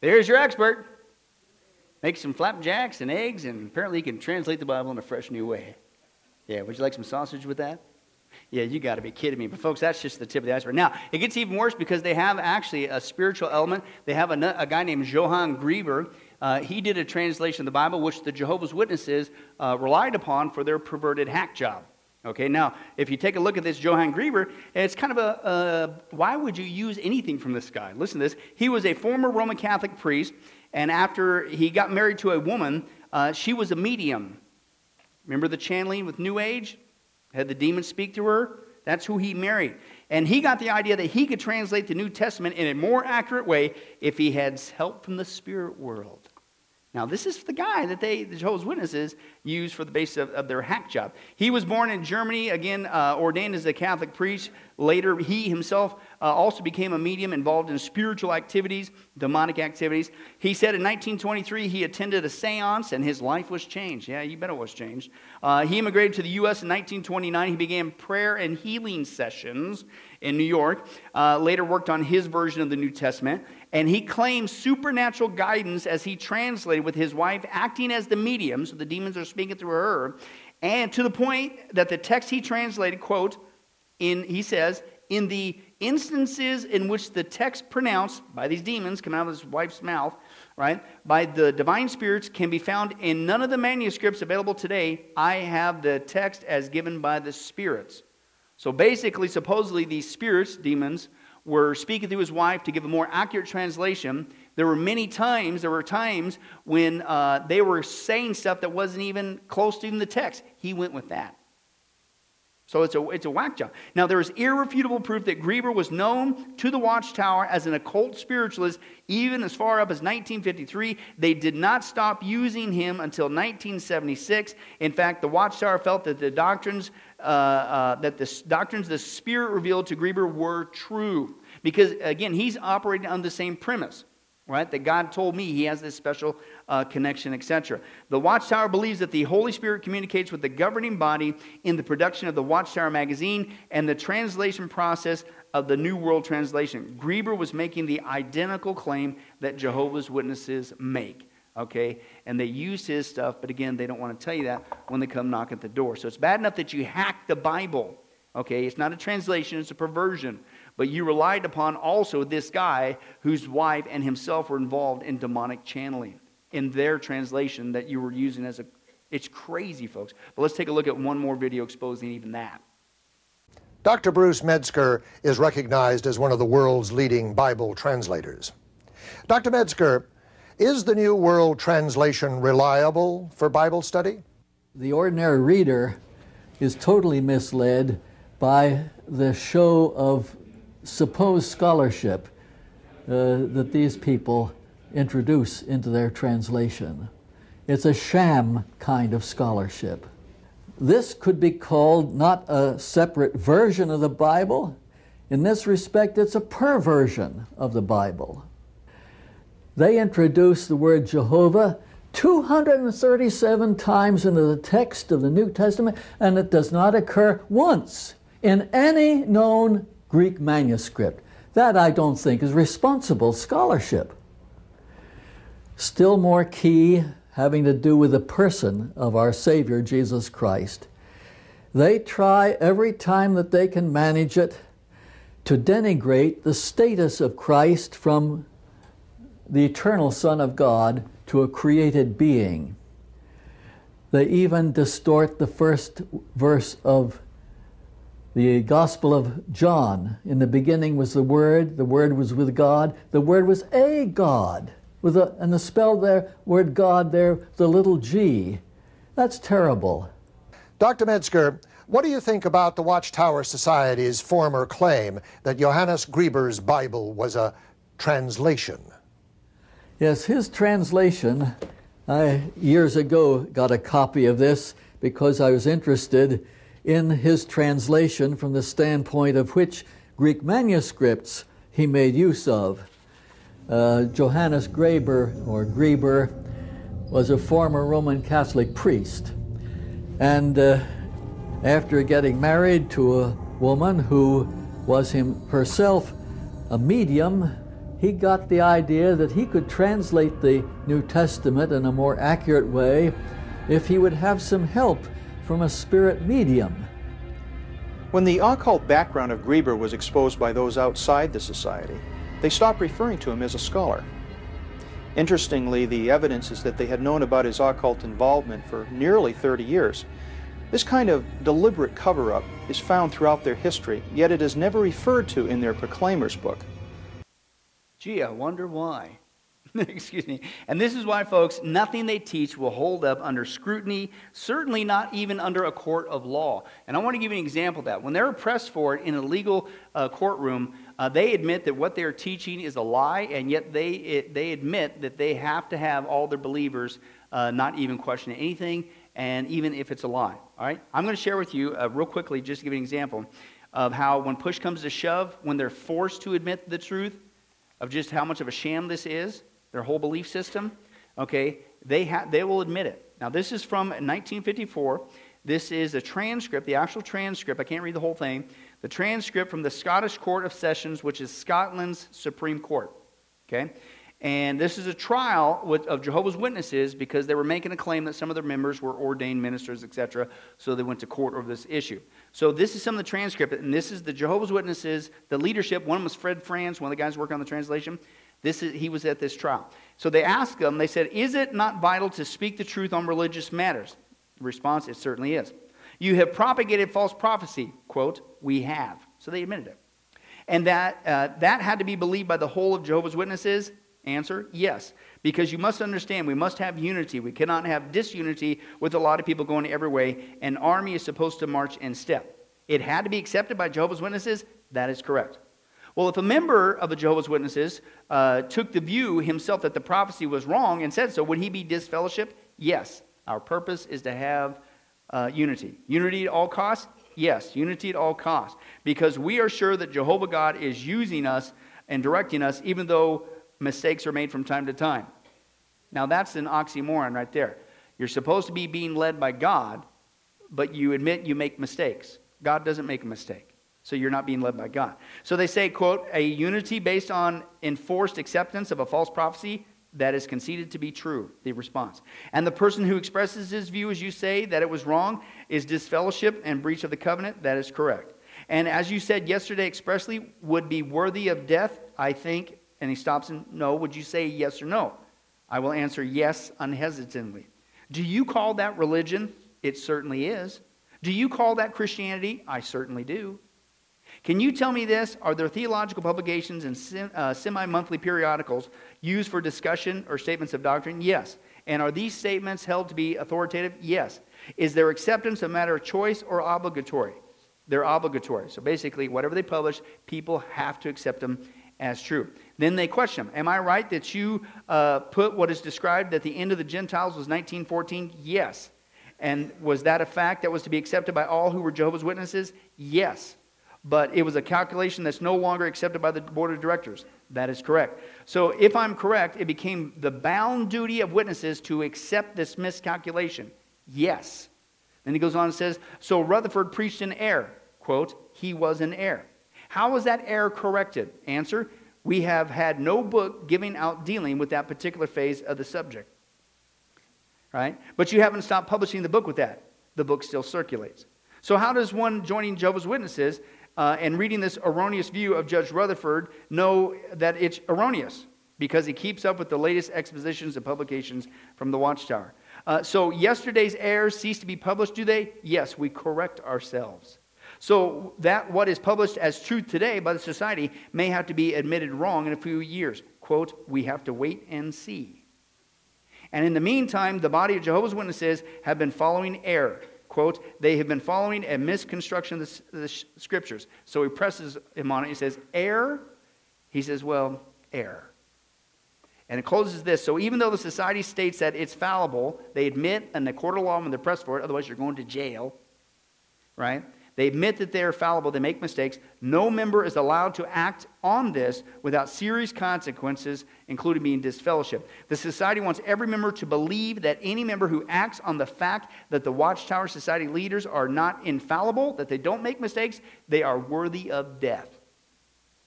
There's your expert. Make some flapjacks and eggs, and apparently he can translate the Bible in a fresh new way. Yeah, would you like some sausage with that? Yeah, you got to be kidding me. But, folks, that's just the tip of the iceberg. Now, it gets even worse because they have actually a spiritual element. They have a, a guy named Johann Greber. Uh, he did a translation of the Bible, which the Jehovah's Witnesses uh, relied upon for their perverted hack job. Okay, now, if you take a look at this Johann Greber, it's kind of a, why would you use anything from this guy? Listen to this. He was a former Roman Catholic priest, and after he got married to a woman, uh, she was a medium. Remember the channeling with New Age? Had the demons speak to her? That's who he married. And he got the idea that he could translate the New Testament in a more accurate way if he had help from the spirit world. Now, this is the guy that they, the Jehovah's Witnesses, use for the basis of, of their hack job. He was born in Germany, again, uh, ordained as a Catholic priest. Later, he himself uh, also became a medium involved in spiritual activities, demonic activities. He said in 1923 he attended a seance and his life was changed. Yeah, you bet it was changed. Uh, he immigrated to the U.S. in 1929. He began prayer and healing sessions in New York. Uh, later, worked on his version of the New Testament. And he claims supernatural guidance as he translated with his wife acting as the medium, so the demons are speaking through her. And to the point that the text he translated, quote, in, he says, in the instances in which the text pronounced by these demons come out of his wife's mouth, right, by the divine spirits can be found in none of the manuscripts available today. I have the text as given by the spirits. So basically, supposedly, these spirits, demons, were speaking through his wife to give a more accurate translation. There were many times, there were times when uh, they were saying stuff that wasn't even close to even the text. He went with that. So it's a, it's a whack job. Now, there is irrefutable proof that Grueber was known to the Watchtower as an occult spiritualist even as far up as 1953. They did not stop using him until 1976. In fact, the Watchtower felt that the doctrines, uh, uh, that the doctrines the Spirit revealed to Grueber were true. Because, again, he's operating on the same premise right? That God told me he has this special uh, connection, etc. The Watchtower believes that the Holy Spirit communicates with the governing body in the production of the Watchtower magazine and the translation process of the New World Translation. Grueber was making the identical claim that Jehovah's Witnesses make. Okay, and they use his stuff, but again, they don't want to tell you that when they come knock at the door. So it's bad enough that you hack the Bible. Okay, it's not a translation, it's a perversion. But you relied upon also this guy whose wife and himself were involved in demonic channeling in their translation that you were using as a. It's crazy, folks. But let's take a look at one more video exposing even that. Dr. Bruce Metzger is recognized as one of the world's leading Bible translators. Dr. Metzger, is the New World Translation reliable for Bible study? The ordinary reader is totally misled by the show of supposed scholarship uh, that these people introduce into their translation. It's a sham kind of scholarship. This could be called not a separate version of the Bible. In this respect, it's a perversion of the Bible. They introduce the word Jehovah 237 times into the text of the New Testament, and it does not occur once in any known Greek manuscript. That I don't think is responsible scholarship. Still more key, having to do with the person of our Savior Jesus Christ. They try every time that they can manage it to denigrate the status of Christ from the eternal Son of God to a created being. They even distort the first verse of the Gospel of John. In the beginning was the Word, the Word was with God, the Word was a God. With a, and the spell there, word God there, the little g. That's terrible. Dr. Metzger, what do you think about the Watchtower Society's former claim that Johannes Greber's Bible was a translation? Yes, his translation, I years ago got a copy of this because I was interested in his translation from the standpoint of which Greek manuscripts he made use of. Uh, Johannes Graeber, or Grueber, was a former Roman Catholic priest. And uh, after getting married to a woman who was him, herself a medium, he got the idea that he could translate the New Testament in a more accurate way if he would have some help from a spirit medium. When the occult background of Grueber was exposed by those outside the society, they stopped referring to him as a scholar. Interestingly, the evidence is that they had known about his occult involvement for nearly 30 years. This kind of deliberate cover-up is found throughout their history, yet it is never referred to in their Proclaimer's book. Gee, I wonder why. Excuse me. And this is why, folks, nothing they teach will hold up under scrutiny, certainly not even under a court of law. And I want to give you an example of that. When they're pressed for it in a legal uh, courtroom, uh, they admit that what they're teaching is a lie, and yet they, it, they admit that they have to have all their believers uh, not even question anything, and even if it's a lie. All right? I'm going to share with you, uh, real quickly, just to give you an example of how when push comes to shove, when they're forced to admit the truth of just how much of a sham this is, their whole belief system, okay, they, ha- they will admit it. Now, this is from 1954. This is a transcript, the actual transcript. I can't read the whole thing. The transcript from the Scottish Court of Sessions, which is Scotland's Supreme Court. Okay? And this is a trial with, of Jehovah's Witnesses because they were making a claim that some of their members were ordained ministers, etc. So they went to court over this issue. So this is some of the transcript, and this is the Jehovah's Witnesses, the leadership. One was Fred Franz, one of the guys working on the translation. This is, he was at this trial. So they asked him, they said, Is it not vital to speak the truth on religious matters? The response, it certainly is. You have propagated false prophecy. Quote, we have. So they admitted it. And that, uh, that had to be believed by the whole of Jehovah's Witnesses? Answer, yes. Because you must understand, we must have unity. We cannot have disunity with a lot of people going every way. An army is supposed to march in step. It had to be accepted by Jehovah's Witnesses? That is correct. Well, if a member of the Jehovah's Witnesses uh, took the view himself that the prophecy was wrong and said so, would he be disfellowship? Yes. Our purpose is to have uh, unity. Unity at all costs? Yes, unity at all costs. Because we are sure that Jehovah God is using us and directing us, even though mistakes are made from time to time. Now, that's an oxymoron right there. You're supposed to be being led by God, but you admit you make mistakes. God doesn't make a mistake. So you're not being led by God. So they say, quote, a unity based on enforced acceptance of a false prophecy that is conceded to be true, the response. And the person who expresses his view, as you say, that it was wrong, is disfellowship and breach of the covenant. That is correct. And as you said yesterday expressly, would be worthy of death, I think. And he stops and, no, would you say yes or no? I will answer yes unhesitantly. Do you call that religion? It certainly is. Do you call that Christianity? I certainly do. Can you tell me this? Are there theological publications and uh, semi monthly periodicals used for discussion or statements of doctrine? Yes. And are these statements held to be authoritative? Yes. Is their acceptance a matter of choice or obligatory? They're obligatory. So basically, whatever they publish, people have to accept them as true. Then they question them Am I right that you uh, put what is described at the end of the Gentiles was 1914? Yes. And was that a fact that was to be accepted by all who were Jehovah's Witnesses? Yes but it was a calculation that's no longer accepted by the board of directors. That is correct. So, if I'm correct, it became the bound duty of witnesses to accept this miscalculation. Yes. Then he goes on and says, So Rutherford preached in error. Quote, he was in error. How was that error corrected? Answer, we have had no book giving out dealing with that particular phase of the subject. Right? But you haven't stopped publishing the book with that. The book still circulates. So, how does one joining Jehovah's Witnesses uh, and reading this erroneous view of Judge Rutherford know that it's erroneous because he keeps up with the latest expositions and publications from the Watchtower. Uh, so, yesterday's errors cease to be published, do they? Yes, we correct ourselves. So, that what is published as truth today by the society may have to be admitted wrong in a few years. Quote, we have to wait and see. And in the meantime, the body of Jehovah's Witnesses have been following error quote, they have been following a misconstruction of the, the scriptures. So he presses him on it. He says, error? He says, well, error. And it closes this. So even though the society states that it's fallible, they admit in the court of law when they're pressed for it, otherwise you're going to jail, right? They admit that they are fallible, they make mistakes. No member is allowed to act on this without serious consequences, including being disfellowship. The society wants every member to believe that any member who acts on the fact that the Watchtower Society leaders are not infallible, that they don't make mistakes, they are worthy of death.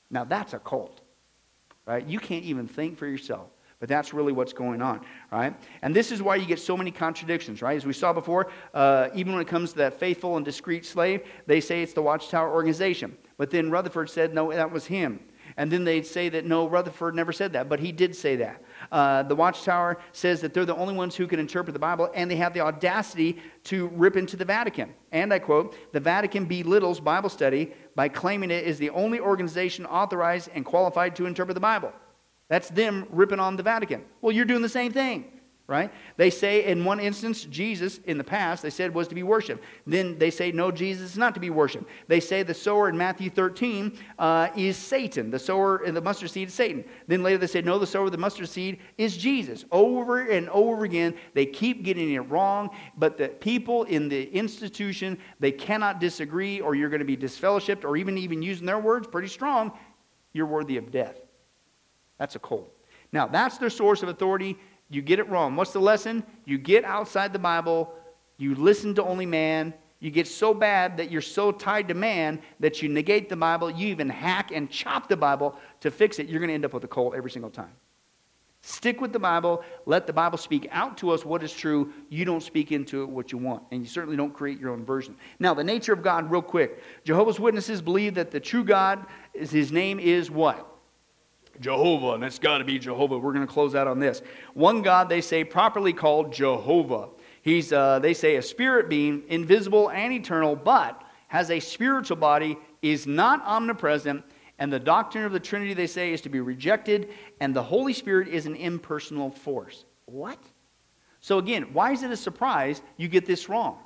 Now that's a cult, right? You can't even think for yourself. But that's really what's going on, right? And this is why you get so many contradictions, right? As we saw before, uh, even when it comes to that faithful and discreet slave, they say it's the Watchtower organization. But then Rutherford said, no, that was him. And then they'd say that, no, Rutherford never said that, but he did say that. Uh, the Watchtower says that they're the only ones who can interpret the Bible, and they have the audacity to rip into the Vatican. And I quote, the Vatican belittles Bible study by claiming it is the only organization authorized and qualified to interpret the Bible. That's them ripping on the Vatican. Well, you're doing the same thing, right? They say in one instance, Jesus in the past, they said was to be worshiped. Then they say, no, Jesus is not to be worshiped. They say the sower in Matthew 13 uh, is Satan. The sower in the mustard seed is Satan. Then later they say, no, the sower of the mustard seed is Jesus. Over and over again, they keep getting it wrong, but the people in the institution, they cannot disagree, or you're going to be disfellowshipped, or even, even using their words pretty strong, you're worthy of death. That's a cult. Now, that's their source of authority. You get it wrong. What's the lesson? You get outside the Bible, you listen to only man, you get so bad that you're so tied to man that you negate the Bible, you even hack and chop the Bible to fix it. You're going to end up with a cult every single time. Stick with the Bible. Let the Bible speak out to us what is true. You don't speak into it what you want. And you certainly don't create your own version. Now, the nature of God, real quick. Jehovah's Witnesses believe that the true God, is, his name is what? Jehovah, and it's got to be Jehovah. We're going to close out on this. One God, they say, properly called Jehovah. He's, uh, they say, a spirit being, invisible and eternal, but has a spiritual body, is not omnipresent, and the doctrine of the Trinity, they say, is to be rejected, and the Holy Spirit is an impersonal force. What? So, again, why is it a surprise you get this wrong?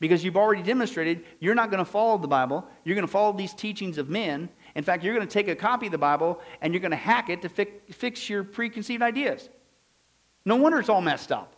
Because you've already demonstrated you're not going to follow the Bible. You're going to follow these teachings of men. In fact, you're going to take a copy of the Bible and you're going to hack it to fi- fix your preconceived ideas. No wonder it's all messed up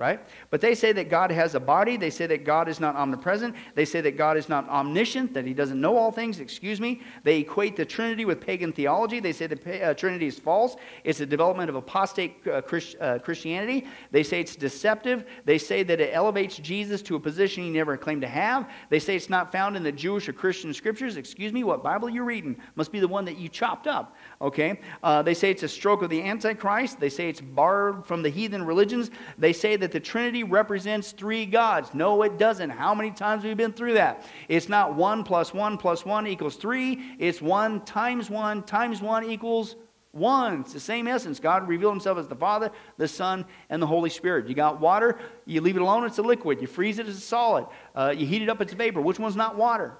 right? But they say that God has a body. They say that God is not omnipresent. They say that God is not omniscient, that he doesn't know all things, excuse me. They equate the Trinity with pagan theology. They say the uh, Trinity is false. It's a development of apostate uh, Christ, uh, Christianity. They say it's deceptive. They say that it elevates Jesus to a position he never claimed to have. They say it's not found in the Jewish or Christian scriptures. Excuse me, what Bible you're reading must be the one that you chopped up, okay? Uh, they say it's a stroke of the Antichrist. They say it's borrowed from the heathen religions. They say that that the Trinity represents three gods. No, it doesn't. How many times have we been through that? It's not 1 plus 1 plus 1 equals 3. It's 1 times 1 times 1 equals 1. It's the same essence. God revealed himself as the Father, the Son, and the Holy Spirit. You got water, you leave it alone, it's a liquid. You freeze it, it's a solid. Uh, you heat it up, it's a vapor. Which one's not water?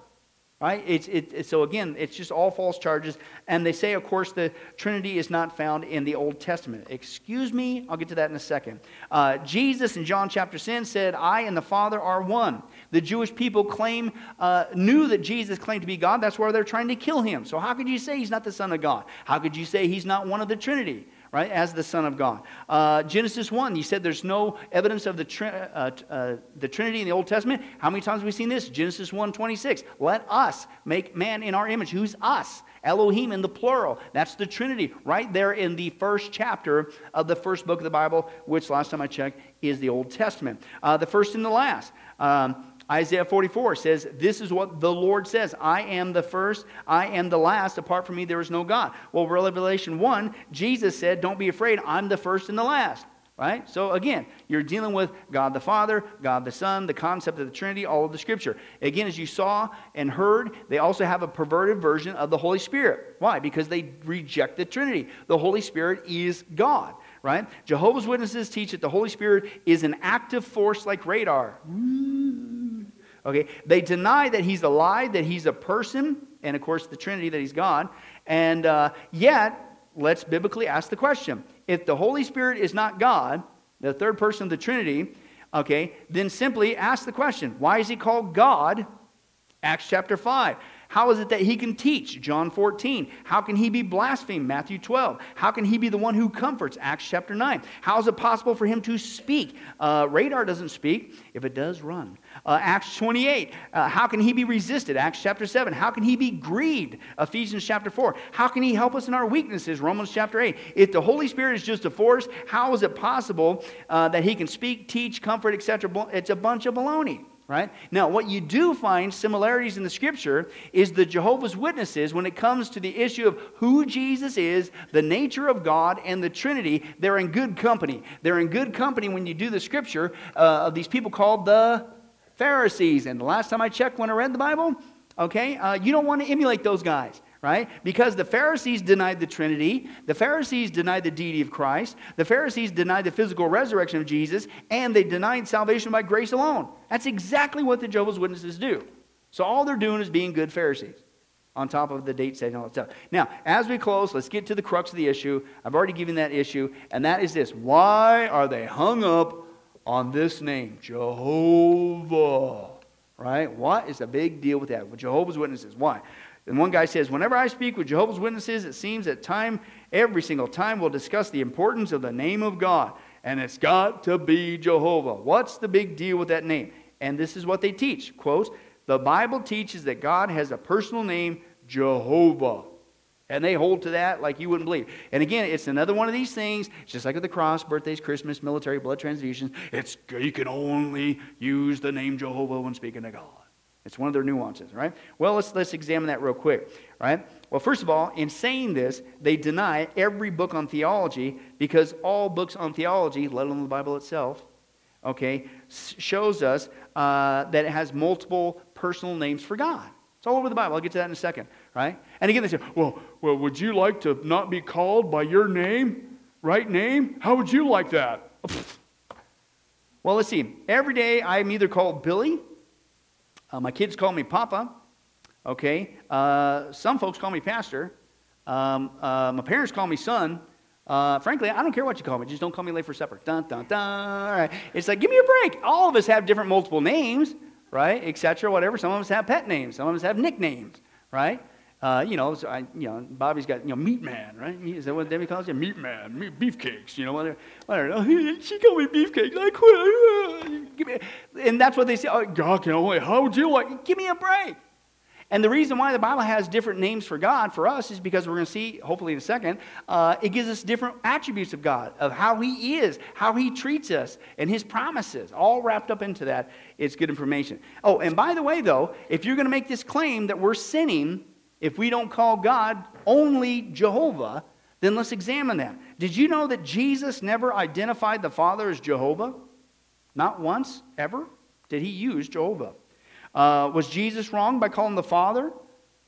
Right? It's, it, it, so again, it's just all false charges. And they say, of course, the Trinity is not found in the Old Testament. Excuse me, I'll get to that in a second. Uh, Jesus in John chapter 10 said, I and the Father are one. The Jewish people claim, uh, knew that Jesus claimed to be God. That's why they're trying to kill him. So how could you say he's not the Son of God? How could you say he's not one of the Trinity? Right, as the Son of God. Uh, Genesis 1, you said there's no evidence of the, tri- uh, uh, the Trinity in the Old Testament. How many times have we seen this? Genesis 1 26. Let us make man in our image. Who's us? Elohim in the plural. That's the Trinity right there in the first chapter of the first book of the Bible, which last time I checked is the Old Testament. Uh, the first and the last. Um, Isaiah 44 says, This is what the Lord says I am the first, I am the last. Apart from me, there is no God. Well, Revelation 1, Jesus said, Don't be afraid, I'm the first and the last. Right? So again, you're dealing with God the Father, God the Son, the concept of the Trinity, all of the Scripture. Again, as you saw and heard, they also have a perverted version of the Holy Spirit. Why? Because they reject the Trinity. The Holy Spirit is God right? Jehovah's Witnesses teach that the Holy Spirit is an active force like radar. Okay, they deny that he's alive, that he's a person, and of course the Trinity, that he's God. And uh, yet, let's biblically ask the question if the Holy Spirit is not God, the third person of the Trinity, okay, then simply ask the question why is he called God? Acts chapter 5. How is it that he can teach? John 14. How can he be blasphemed? Matthew 12. How can he be the one who comforts? Acts chapter 9. How is it possible for him to speak? Uh, radar doesn't speak. If it does, run. Uh, Acts 28. Uh, how can he be resisted? Acts chapter 7. How can he be grieved? Ephesians chapter 4. How can he help us in our weaknesses? Romans chapter 8. If the Holy Spirit is just a force, how is it possible uh, that he can speak, teach, comfort, etc.? It's a bunch of baloney right? Now, what you do find similarities in the scripture is the Jehovah's Witnesses, when it comes to the issue of who Jesus is, the nature of God, and the Trinity, they're in good company. They're in good company when you do the scripture uh, of these people called the Pharisees. And the last time I checked when I read the Bible, okay, uh, you don't want to emulate those guys right? Because the Pharisees denied the Trinity, the Pharisees denied the deity of Christ, the Pharisees denied the physical resurrection of Jesus, and they denied salvation by grace alone. That's exactly what the Jehovah's Witnesses do. So all they're doing is being good Pharisees on top of the date setting and all that stuff. Now, as we close, let's get to the crux of the issue. I've already given that issue, and that is this why are they hung up on this name, Jehovah? Right? What is the big deal with that? With Jehovah's Witnesses. Why? And one guy says, Whenever I speak with Jehovah's Witnesses, it seems that time, every single time, we'll discuss the importance of the name of God. And it's got to be Jehovah. What's the big deal with that name? And this is what they teach. Quote, the Bible teaches that God has a personal name, Jehovah. And they hold to that like you wouldn't believe. And again, it's another one of these things, it's just like with the cross, birthdays, Christmas, military, blood transfusions. It's you can only use the name Jehovah when speaking to God. It's one of their nuances, right? Well, let's, let's examine that real quick, right? Well, first of all, in saying this, they deny every book on theology because all books on theology, let alone the Bible itself, okay, shows us uh, that it has multiple personal names for God. It's all over the Bible. I'll get to that in a second, right? And again, they say, well, well, would you like to not be called by your name, right name? How would you like that? well, let's see. Every day I'm either called Billy, uh, my kids call me Papa, okay? Uh, some folks call me Pastor. Um, uh, my parents call me son. Uh, frankly, I don't care what you call me. Just don't call me late for supper. Dun, dun, dun. All right. It's like, give me a break. All of us have different multiple names right, etc., whatever. Some of us have pet names. Some of us have nicknames, right? Uh, you know, so I, you know, Bobby's got, you know, Meat Man, right? Is that what Debbie calls you? Meat Man, meat, beefcakes, you know, whatever. whatever. Oh, she called me beefcakes. I quit. And that's what they say. Oh, God can only, how would you like? Give me a break. And the reason why the Bible has different names for God for us is because we're going to see, hopefully in a second, uh, it gives us different attributes of God, of how He is, how He treats us, and His promises, all wrapped up into that. It's good information. Oh, and by the way, though, if you're going to make this claim that we're sinning if we don't call God only Jehovah, then let's examine that. Did you know that Jesus never identified the Father as Jehovah? Not once, ever, did He use Jehovah. Uh, was Jesus wrong by calling the Father?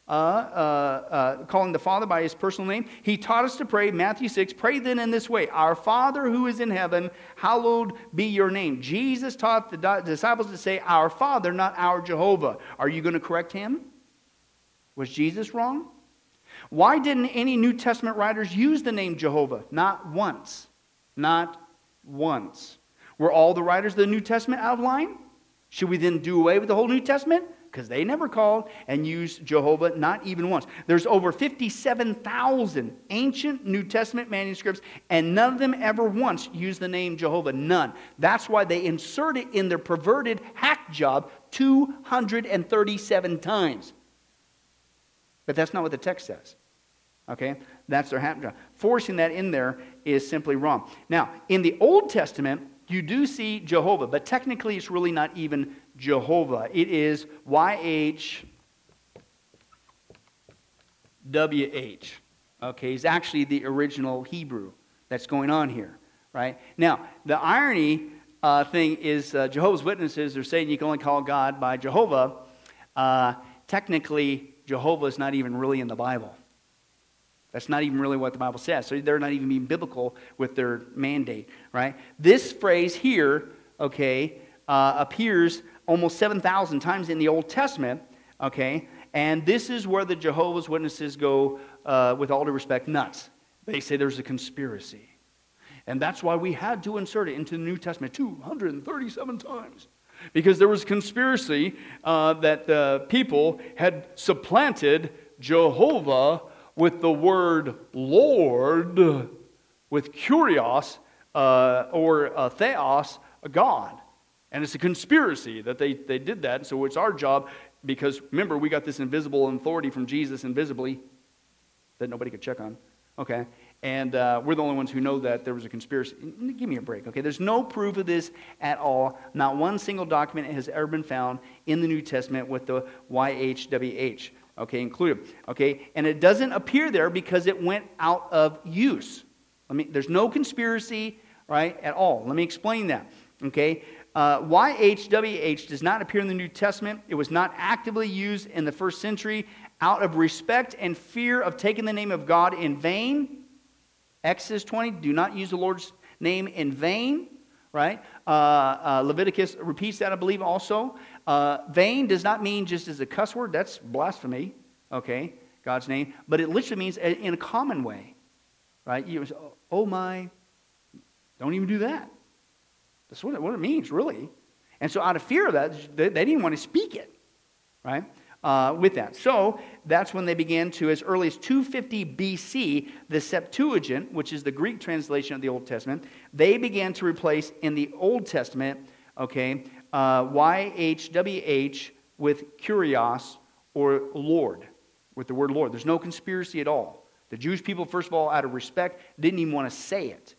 Uh, uh, uh, calling the Father by his personal name. He taught us to pray, Matthew 6, pray then in this way Our Father who is in heaven, hallowed be your name. Jesus taught the disciples to say, Our Father, not our Jehovah. Are you going to correct him? Was Jesus wrong? Why didn't any New Testament writers use the name Jehovah? Not once. Not once. Were all the writers of the New Testament out of line? Should we then do away with the whole New Testament? Because they never called and used Jehovah, not even once. There's over 57,000 ancient New Testament manuscripts, and none of them ever once used the name Jehovah. None. That's why they insert it in their perverted hack job 237 times. But that's not what the text says. Okay? That's their job. Forcing that in there is simply wrong. Now, in the Old Testament, you do see Jehovah, but technically it's really not even Jehovah. It is YHWH. Okay, it's actually the original Hebrew that's going on here, right? Now, the irony uh, thing is uh, Jehovah's Witnesses are saying you can only call God by Jehovah. Uh, technically, Jehovah is not even really in the Bible. That's not even really what the Bible says. So they're not even being biblical with their mandate, right? This phrase here, okay, uh, appears almost 7,000 times in the Old Testament, okay? And this is where the Jehovah's Witnesses go, uh, with all due respect, nuts. They say there's a conspiracy. And that's why we had to insert it into the New Testament 237 times. Because there was conspiracy uh, that the people had supplanted Jehovah with the word Lord, with kurios uh, or uh, theos, a God. And it's a conspiracy that they, they did that. So it's our job because remember, we got this invisible authority from Jesus invisibly that nobody could check on. Okay. And uh, we're the only ones who know that there was a conspiracy. Give me a break, okay? There's no proof of this at all. Not one single document has ever been found in the New Testament with the YHWH okay, included. Okay, and it doesn't appear there because it went out of use. Let me, there's no conspiracy, right, at all. Let me explain that. Okay, uh, YHWH does not appear in the New Testament. It was not actively used in the first century out of respect and fear of taking the name of God in vain. Exodus 20, do not use the Lord's name in vain, right? Uh, uh, Leviticus repeats that, I believe, also. Uh, vain does not mean just as a cuss word, that's blasphemy, okay, God's name, but it literally means in a common way, right? You say, oh my, don't even do that. That's what it, what it means, really. And so, out of fear of that, they, they didn't want to speak it, right? Uh, with that. So that's when they began to, as early as 250 BC, the Septuagint, which is the Greek translation of the Old Testament, they began to replace in the Old Testament, okay, uh, YHWH with kurios or Lord, with the word Lord. There's no conspiracy at all. The Jewish people, first of all, out of respect, didn't even want to say it.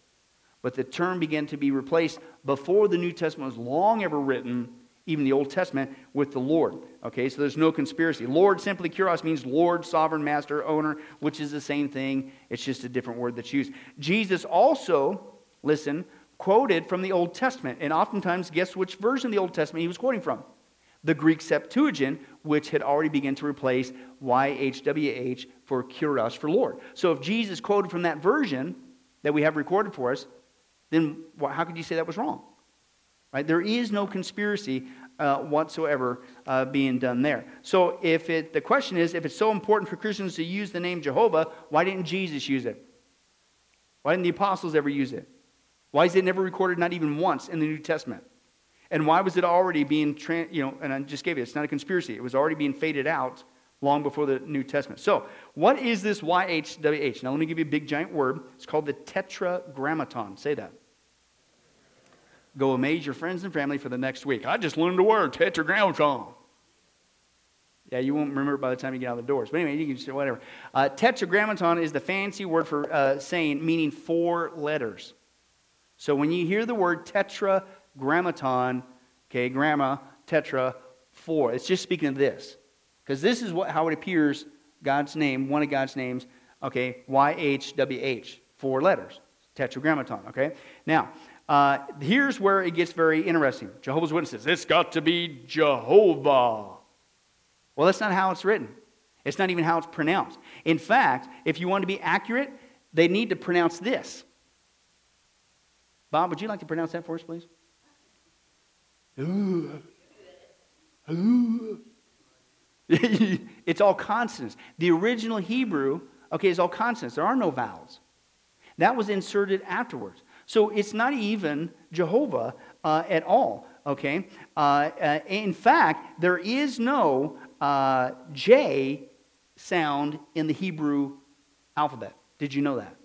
But the term began to be replaced before the New Testament was long ever written even the Old Testament, with the Lord. Okay, so there's no conspiracy. Lord simply Kyrios means Lord, sovereign, master, owner, which is the same thing. It's just a different word that's used. Jesus also, listen, quoted from the Old Testament. And oftentimes, guess which version of the Old Testament he was quoting from? The Greek Septuagint, which had already begun to replace YHWH for Kyrios for Lord. So if Jesus quoted from that version that we have recorded for us, then how could you say that was wrong? Right? There is no conspiracy uh, whatsoever uh, being done there. So if it, the question is, if it's so important for Christians to use the name Jehovah, why didn't Jesus use it? Why didn't the apostles ever use it? Why is it never recorded, not even once, in the New Testament? And why was it already being, you know, and I just gave you, it's not a conspiracy. It was already being faded out long before the New Testament. So, what is this YHWH? Now, let me give you a big giant word. It's called the Tetragrammaton. Say that. Go amaze your friends and family for the next week. I just learned the word, Tetragrammaton. Yeah, you won't remember by the time you get out of the doors. But anyway, you can say whatever. Uh, tetragrammaton is the fancy word for uh, saying, meaning four letters. So when you hear the word tetragrammaton, okay, gramma, tetra, four, it's just speaking of this. Because this is what, how it appears, God's name, one of God's names, okay, YHWH, four letters, tetragrammaton, okay? Now, uh, here's where it gets very interesting. Jehovah's Witnesses, it's got to be Jehovah. Well, that's not how it's written. It's not even how it's pronounced. In fact, if you want to be accurate, they need to pronounce this. Bob, would you like to pronounce that for us, please? it's all consonants. The original Hebrew, okay, is all consonants. There are no vowels. That was inserted afterwards. So it's not even Jehovah uh, at all, okay? Uh, uh, in fact, there is no uh, J sound in the Hebrew alphabet. Did you know that?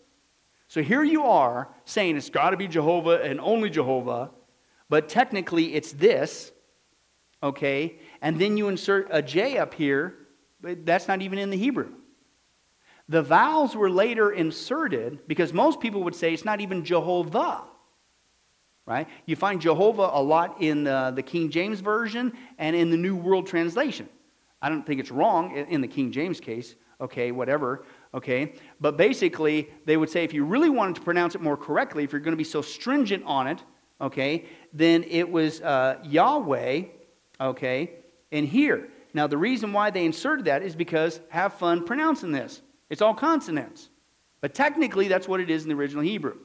So here you are saying it's got to be Jehovah and only Jehovah, but technically it's this, okay? And then you insert a J up here, but that's not even in the Hebrew. The vowels were later inserted because most people would say it's not even Jehovah. Right? You find Jehovah a lot in the, the King James Version and in the New World Translation. I don't think it's wrong in the King James case, okay, whatever, okay? But basically, they would say if you really wanted to pronounce it more correctly, if you're going to be so stringent on it, okay, then it was uh, Yahweh, okay, and here. Now, the reason why they inserted that is because have fun pronouncing this. It's all consonants. But technically, that's what it is in the original Hebrew.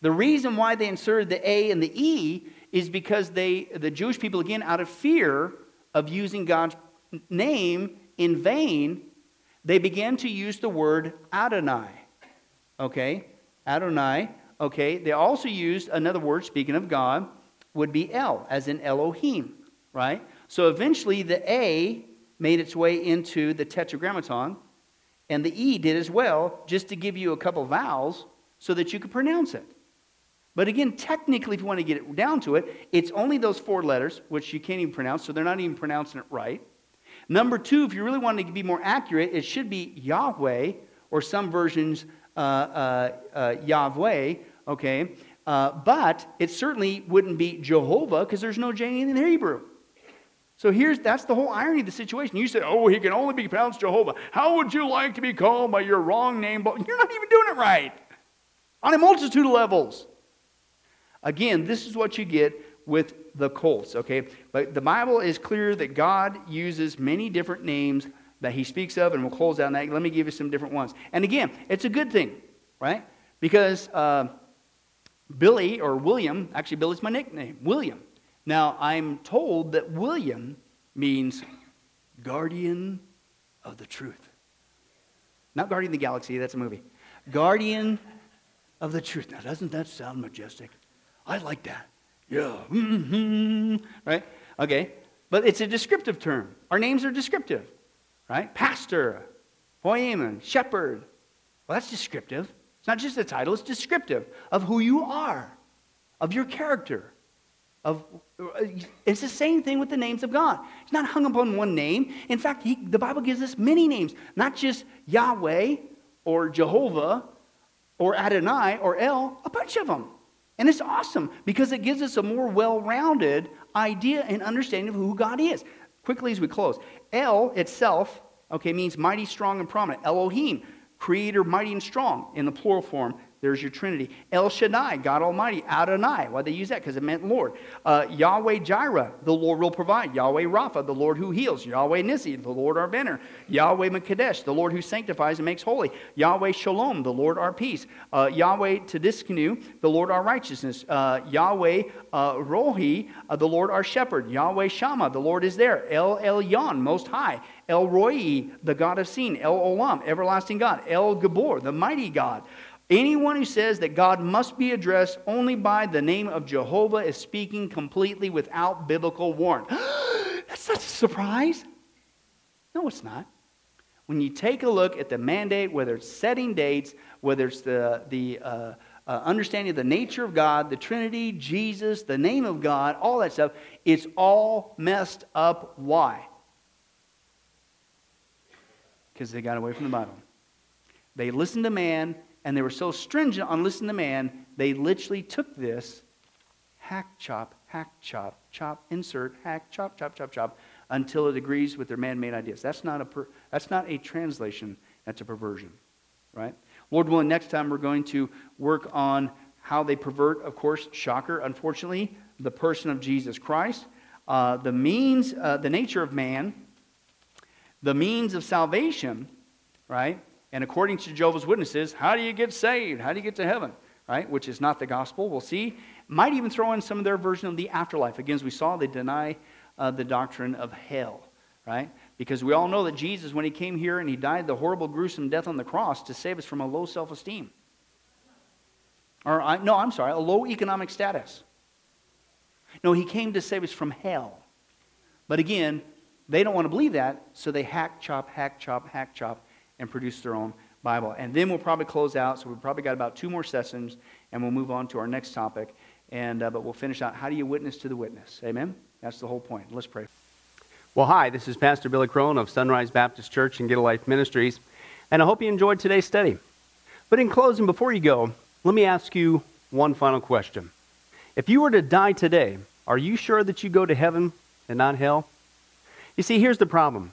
The reason why they inserted the A and the E is because they, the Jewish people, again, out of fear of using God's name in vain, they began to use the word Adonai. Okay? Adonai. Okay? They also used another word, speaking of God, would be El, as in Elohim. Right? So eventually the A made its way into the Tetragrammaton, and the E did as well, just to give you a couple vowels so that you could pronounce it. But again, technically, if you want to get it down to it, it's only those four letters, which you can't even pronounce, so they're not even pronouncing it right. Number two, if you really want to be more accurate, it should be Yahweh, or some versions, uh, uh, uh, Yahweh, okay? Uh, but it certainly wouldn't be Jehovah because there's no J in Hebrew. So here's that's the whole irony of the situation. You say, "Oh, he can only be pronounced Jehovah." How would you like to be called by your wrong name? But you're not even doing it right on a multitude of levels. Again, this is what you get with the cults, okay? But the Bible is clear that God uses many different names that he speaks of, and we'll close out on that. Let me give you some different ones. And again, it's a good thing, right? Because uh, Billy or William, actually, Billy's my nickname, William. Now, I'm told that William means guardian of the truth. Not Guardian of the Galaxy, that's a movie. Guardian of the truth. Now, doesn't that sound majestic? I like that. Yeah. Mm-hmm. Right? Okay. But it's a descriptive term. Our names are descriptive. Right? Pastor, poemen, shepherd. Well, that's descriptive. It's not just a title, it's descriptive of who you are, of your character, of, uh, it's the same thing with the names of God. It's not hung upon one name. In fact, he, the Bible gives us many names, not just Yahweh or Jehovah or Adonai or El, a bunch of them. And it's awesome because it gives us a more well rounded idea and understanding of who God is. Quickly as we close, El itself, okay, means mighty, strong, and prominent. Elohim, creator, mighty, and strong in the plural form. There's your Trinity. El Shaddai, God Almighty. Adonai. Why they use that? Because it meant Lord. Uh, Yahweh Jireh, the Lord will provide. Yahweh Rapha, the Lord who heals. Yahweh Nissi, the Lord our banner. Yahweh Makadesh, the Lord who sanctifies and makes holy. Yahweh Shalom, the Lord our peace. Uh, Yahweh Tadiskanu, the Lord our righteousness. Uh, Yahweh uh, Rohi, uh, the Lord our shepherd. Yahweh Shammah, the Lord is there. El Elyon, most high. El Roi, the God of seen. El Olam, everlasting God. El Gabor, the mighty God. Anyone who says that God must be addressed only by the name of Jehovah is speaking completely without biblical warrant. That's such a surprise. No, it's not. When you take a look at the mandate, whether it's setting dates, whether it's the, the uh, uh, understanding of the nature of God, the Trinity, Jesus, the name of God, all that stuff, it's all messed up. Why? Because they got away from the Bible. They listened to man and they were so stringent on listening to man, they literally took this hack, chop, hack, chop, chop, insert, hack, chop, chop, chop, chop, until it agrees with their man-made ideas. That's not a, per, that's not a translation, that's a perversion, right? Lord willing, next time we're going to work on how they pervert, of course, shocker, unfortunately, the person of Jesus Christ, uh, the means, uh, the nature of man, the means of salvation, right? And according to Jehovah's Witnesses, how do you get saved? How do you get to heaven? Right? Which is not the gospel. We'll see. Might even throw in some of their version of the afterlife. Again, as we saw, they deny uh, the doctrine of hell. Right? Because we all know that Jesus, when he came here and he died the horrible, gruesome death on the cross to save us from a low self esteem. Or, I, no, I'm sorry, a low economic status. No, he came to save us from hell. But again, they don't want to believe that, so they hack, chop, hack, chop, hack, chop, and produce their own Bible. And then we'll probably close out. So we've probably got about two more sessions, and we'll move on to our next topic. And uh, but we'll finish out. How do you witness to the witness? Amen. That's the whole point. Let's pray. Well, hi. This is Pastor Billy Crone of Sunrise Baptist Church and Get a Life Ministries, and I hope you enjoyed today's study. But in closing, before you go, let me ask you one final question. If you were to die today, are you sure that you go to heaven and not hell? You see, here's the problem.